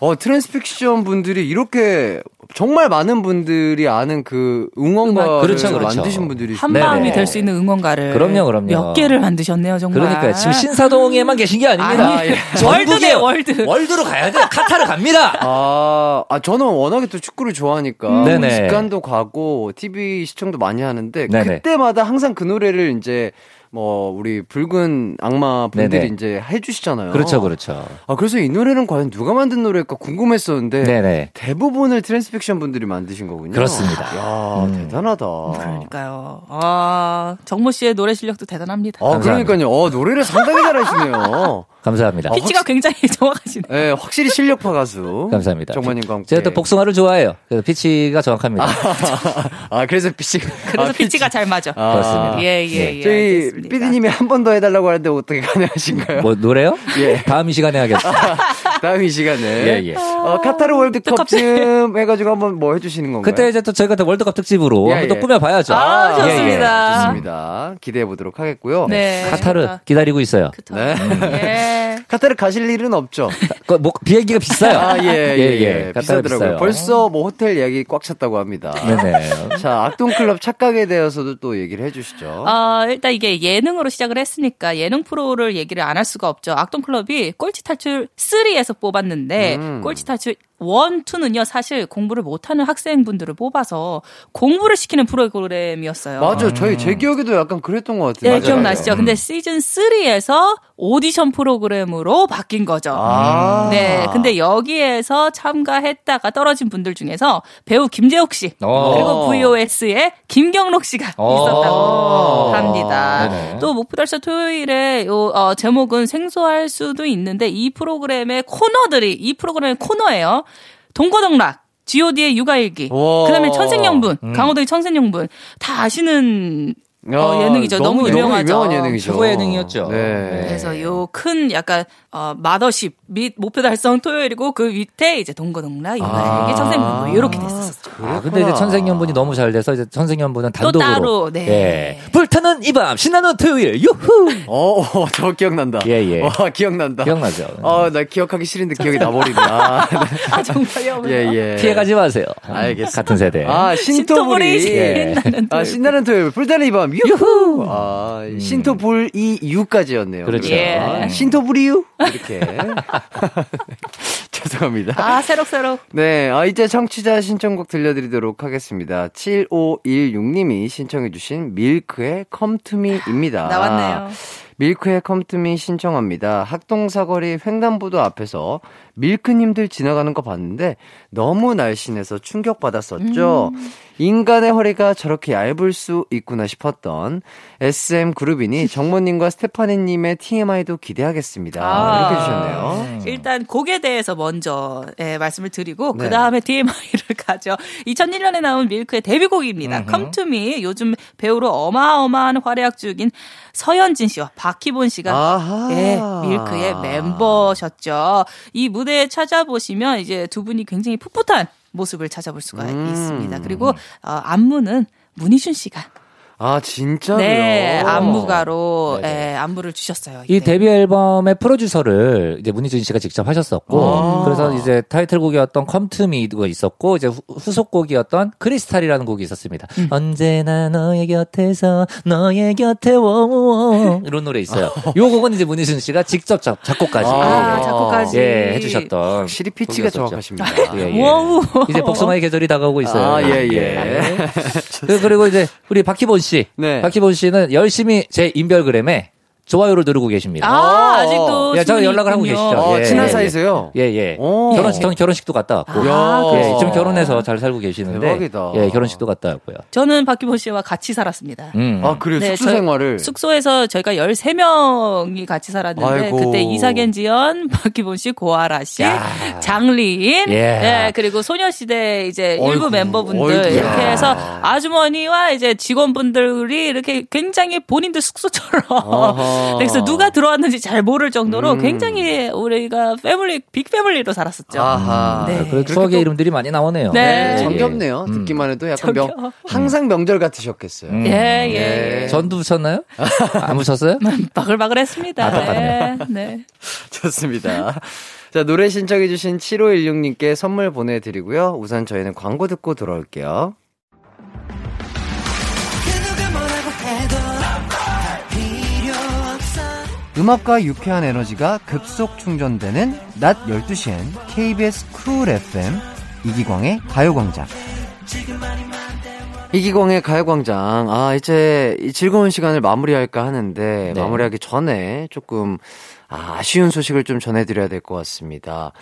어, 트랜스픽션 분들이 이렇게 정말 많은 분들이 아는 그 응원가를 음악, 그렇죠, 그렇죠. 만드신 분들이 한. 마음이 될 수 있는 응원가를 그럼요, 그럼요. 몇 개를 만드셨네요 정말. 그러니까 지금 신사동에만 계신 게 아닙니다. 아니, [laughs] 전국에 world네, world. World로 가야 돼요. 카타르 갑니다. 아, 아, 저는 워낙에 또 축구를 좋아하니까 음. 네네. 직관도 가고 TV 시청도 많이 하는데 네네. 그때마다 항상 그 노래를 이제 뭐 우리 붉은 악마 분들이 네네. 이제 해주시잖아요. 그렇죠, 그렇죠. 아 그래서 이 노래는 과연 누가 만든 노래일까 궁금했었는데 네네. 대부분을 트랜스픽션 분들이 만드신 거군요. 그렇습니다. 야 음. 대단하다. 그러니까요. 아 정모 씨의 노래 실력도 대단합니다. 아 그러니까요. 어, 노래를 상당히 잘하시네요. 감사합니다. 피치가 굉장히 [laughs] 정확하시네. 네, 확실히 실력파 가수. [laughs] 감사합니다. 정모님과 함께. 제가 또 복숭아를 좋아해요. 그래서 피치가 정확합니다. 아, [laughs] 그래서 피치. 그래서 피치가 잘 맞아. 아, 그렇습니다. 예, 예, 네. 예. 저희. 피디님이 한 번 더 해달라고 하는데 어떻게 가능하신가요? 뭐 노래요? 예. 다음 이 시간에 하겠습니다. 다음 이 시간에. 예, 예. 어, 카타르 월드컵쯤 해가지고 한번 뭐 해주시는 건가요? 그때 이제 또 저희가 또 월드컵 특집으로 예, 한번 또 예. 꾸며봐야죠. 아, 예, 예. 좋습니다. 좋습니다. 기대해 보도록 하겠고요. 네. 카타르 기다리고 있어요. 그쵸. 네. 예. 카타르 가실 일은 없죠. 그, 뭐, 비행기가 비싸요. 아, 예, 예, 예, 예. 예. 비싸더라고요. 비싸요. 벌써 뭐 호텔 예약이 꽉 찼다고 합니다. 네네. 자, 악동클럽 착각에 대해서도 또 얘기를 해주시죠. 어, 일단 이게 예능으로 시작을 했으니까 예능 프로를 얘기를 안 할 수가 없죠. 악동클럽이 꼴찌 탈출 3에서 뽑았는데 음. 꼴찌 탈출 1, 2는요 사실 공부를 못하는 학생분들을 뽑아서 공부를 시키는 프로그램이었어요. 맞아, 저희 제 기억에도 약간 그랬던 것 같아요. 네, 맞아요. 기억나시죠? 음. 근데 시즌 3에서 오디션 프로그램으로 바뀐 거죠. 아. 네, 근데 여기에서 참가했다가 떨어진 분들 중에서 배우 김재욱 씨 어. 그리고 VOS의 김경록 씨가 어. 있었다고 합니다. 네네. 또 목표달서 토요일에 요 어, 제목은 생소할 수도 있는데 이 프로그램의 코너들이 이 프로그램의 코너예요. 동거동락. G.O.D의 육아일기, 와. 그다음에 천생연분, 음. 강호동의 천생연분 다 아시는 야, 어, 예능이죠. 너무 유명하죠. 유명한 예능이죠. 최고 예능이었죠. 네. 그래서 요 큰 약간 어, 마더십 및 목표 달성 토요일이고 그 밑에 이제 동거동락, 육아일기, 아. 천생연분 뭐 이렇게 됐었죠. 아, 근데 이제 천생연분이 너무 잘 돼서 이제 천생연분은 또 단독으로. 따로, 네. 예. 불타는 이 밤, 신나는 토요일, 유후! 어, 어, 저 기억난다. 예, 예. 와, 기억난다. 기억나죠? 어, 나 기억하기 싫은데 기억이 나버리네. [laughs] 아, 아 정말요? 예, 예. 피해 가지 마세요. 알겠습니다. 같은 세대. 아, 신토불이. 신토불이 예. 신나는 아, 토요일. 신나는 토요일. 불타는 이 밤. 유후! 아, 신토불 이 유까지였네요. 그렇죠. 예. 신토불이유? 이렇게. [laughs] [laughs] 죄송합니다. 아 새록새록 네, 아, 이제 청취자 신청곡 들려드리도록 하겠습니다. 7516님이 신청해주신 밀크의 컴투미입니다. 나왔네요. 밀크의 컴투미 신청합니다. 학동사거리 횡단보도 앞에서 밀크님들 지나가는 거 봤는데 너무 날씬해서 충격받았었죠. 인간의 허리가 저렇게 얇을 수 있구나 싶었던 SM 그룹이니 [laughs] 정모님과 스테파니님의 TMI도 기대하겠습니다. 아. 이렇게 해주셨네요. 일단 곡에 대해서 먼저 예, 말씀을 드리고 네. 그 다음에 TMI를 [laughs] 가죠. 2001년에 나온 밀크의 데뷔곡입니다. 음흠. Come to Me 요즘 배우로 어마어마한 활약 중인 서현진 씨와 박희본 씨가 아하. 예, 밀크의 멤버셨죠. 이 무대에 찾아보시면 이제 두 분이 굉장히 풋풋한 모습을 찾아볼 수가 음. 있습니다. 그리고 어, 안무는 문희준 씨가 아, 진짜요? 네 안무가로 네네. 예, 안무를 주셨어요. 이 이때. 데뷔 앨범의 프로듀서를 이제 문희준 씨가 직접 하셨었고 아. 그래서 이제 타이틀곡이었던 Come to Me가 있었고 이제 후- 후속곡이었던 Crystal이라는 곡이 있었습니다. 음. 언제나 너의 곁에서 너의 곁에 워워 [laughs] 이런 노래 있어요. 요 곡은 이제 문희준 씨가 직접 작, 작곡까지 아, 아. 작곡까지 예 해주셨던 확실히 피치가. 정확하십니다. 예, 예. [laughs] 이제 복숭아의 계절이 다가오고 있어요. 아, 예, 예. [laughs] 그- 그리고 이제 우리 박희본 씨, 네. 박희본 씨는 열심히 제 인별그램에 좋아요를 누르고 계십니다. 아, 아직도. 예, 저 신분이 연락을 하고 있군요. 계시죠. 어, 예, 친한 예, 사이세요? 예, 예. 오. 결혼식, 전 결혼식도 갔다 왔고. 야. 예, 지금 결혼해서 잘 살고 계시는데. 대박이다. 예, 결혼식도 갔다 왔고요. 저는 박기본 씨와 같이 살았습니다. 음. 아, 그래요? 네, 숙소 저- 생활을. 숙소에서 저희가 13명이 같이 살았는데 아이고. 그때 이사겐 지연, [laughs] 박기본 씨, 고아라 씨, 야. 장리인, 예. 네, 그리고 소녀시대 이제 어이구, 일부 멤버분들 어이구야. 이렇게 해서 아주머니와 이제 직원분들이 이렇게 굉장히 본인들 숙소처럼 아하. 그래서 누가 들어왔는지 잘 모를 정도로 음. 굉장히 우리가 패밀리 빅 패밀리로 살았었죠. 아하. 네. 그래, 추억의 이름들이 많이 나오네요. 네. 네, 예. 정겹네요. 음. 듣기만 해도 약간 명, 정겨. 항상 명절 같으셨겠어요. 음. 예, 예, 예. 예. 전두 붙였나요? 안 붙였어요? 바글바글했습니다. 아, 네. 네. [laughs] 좋습니다. 자, 노래 신청해주신 7516님께 선물 보내드리고요. 우선 저희는 광고 듣고 돌아올게요. 음악과 유쾌한 에너지가 급속 충전되는 낮 12시엔 KBS 쿨 FM 이기광의 가요광장. 이기광의 가요광장. 아, 이제 이 즐거운 시간을 마무리할까 하는데, 네. 마무리하기 전에 조금, 아, 아쉬운 소식을 좀 전해드려야 될 것 같습니다.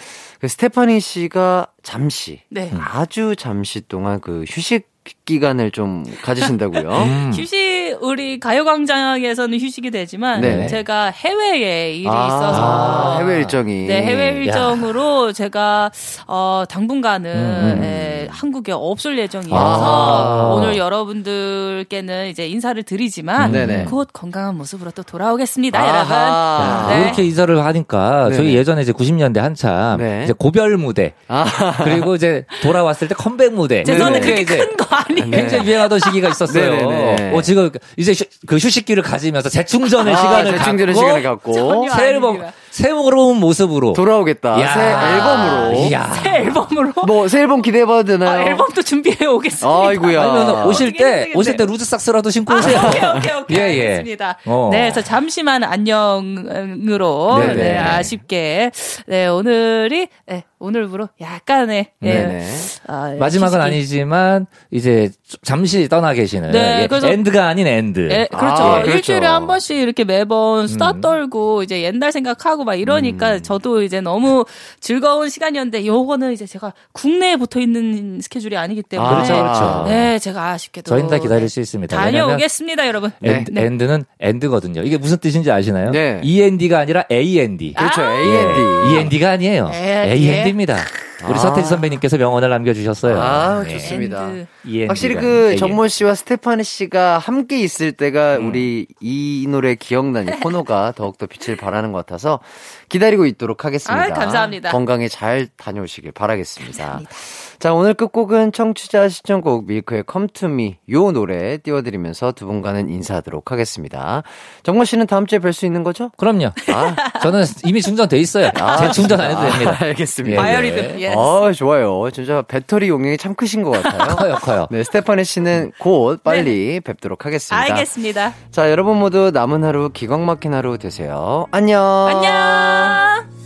그 스테파니 씨가 잠시, 네. 아주 잠시 동안 그 휴식 기간을 좀 가지신다고요? [laughs] 음. [laughs] 휴식 우리 가요광장에서는 휴식이 되지만 네네. 제가 해외에 일이 아, 있어서 해외 일정이. 네 해외 일정으로 제가 어 당분간은 음, 음. 예, 한국에 없을 예정이어서 아. 오늘 여러분들께는 이제 인사를 드리지만 음, 네네. 곧 건강한 모습으로 또 돌아오겠습니다, 아하. 여러분. 야, 네. 이렇게 인사를 하니까 네네. 저희 예전에 이제 90년대 한참 네. 이제 고별 무대 아. 그리고 이제 돌아왔을 때 컴백 무대 죄송한데 이제 큰거 아니에요. 굉장히 유행하던 시기가 있었어요. 네네네. 어, 지금 이제 휴, 그 휴식기를 가지면서 재충전의 아, 시간을 재충전의 갖고 시간을 갖고 새 앨범 아닙니다. 새로운 모습으로 돌아오겠다. 야. 새 앨범으로. 이야. 새 앨범으로 뭐 새 앨범 기대해봐도 되나요? 아, 앨범도 준비해 오겠습니다. 아이고야. 아니면 오실 때. 오실 때 loose socks라도 신고 아, 오세요. 오케이, 오케이, 오케이. 예, 예. 알겠습니다. 어. 네, 그래서 잠시만 안녕으로, 네네. 네, 아쉽게, 네, 오늘이, 네, 오늘부로 약간의, 예, 네네. 아, 마지막은 휴식이- 아니지만 이제 잠시 떠나 계시는 네, 예, 그래서- END가 아닌 AND. 예, 그렇죠. 아, 그렇죠. 일주일에 한 번씩 이렇게 매번 수다 음. 떨고 이제 옛날 생각하고 막 이러니까 저도 이제 너무 즐거운 시간이었는데 요거는 이제 제가 국내에 붙어 있는 스케줄이 아니기 때문에 그렇죠, 그렇죠. 네, 제가 아쉽게도 저희는 다 기다릴 네, 수 있습니다. 다녀오겠습니다, 여러분. AND, 네. AND 는 AND거든요. 이게 무슨 뜻인지 아시나요? 네. END가 아니라 AND. 그렇죠. 아. A, N, D. END가 아니에요. 예, AND입니다. 우리 아. 서태지 선배님께서 명언을 남겨주셨어요. 아, 예. 좋습니다. AND. END 가 확실히 그. 정모 씨와 스테파니 씨가 함께 있을 때가 음. 우리 이 노래 기억나니 코너가 [laughs] 더욱더 빛을 발하는 것 같아서 기다리고 있도록 하겠습니다. 아, 감사합니다. 건강히 잘 다녀오시길 바라겠습니다. 자, 오늘 끝곡은 청취자 시청곡 밀크의 Come to Me 요 노래 띄워드리면서 두 분과는 인사하도록 하겠습니다. 정모 씨는 다음 주에 뵐 수 있는 거죠? 그럼요. 아, [laughs] 저는 이미 충전돼 있어요. 제 충전 안 해도 됩니다. 알겠습니다. 예, 바이오리듬, 네. 예. 아, 좋아요. 진짜 배터리 용량이 참 크신 것 같아요. [laughs] 커요, 커요. 네, 스테파니 씨는 곧 빨리 뵙도록 하겠습니다. 알겠습니다. 자, 여러분 모두 남은 하루 기광 막힌 하루 되세요. 안녕. 안녕!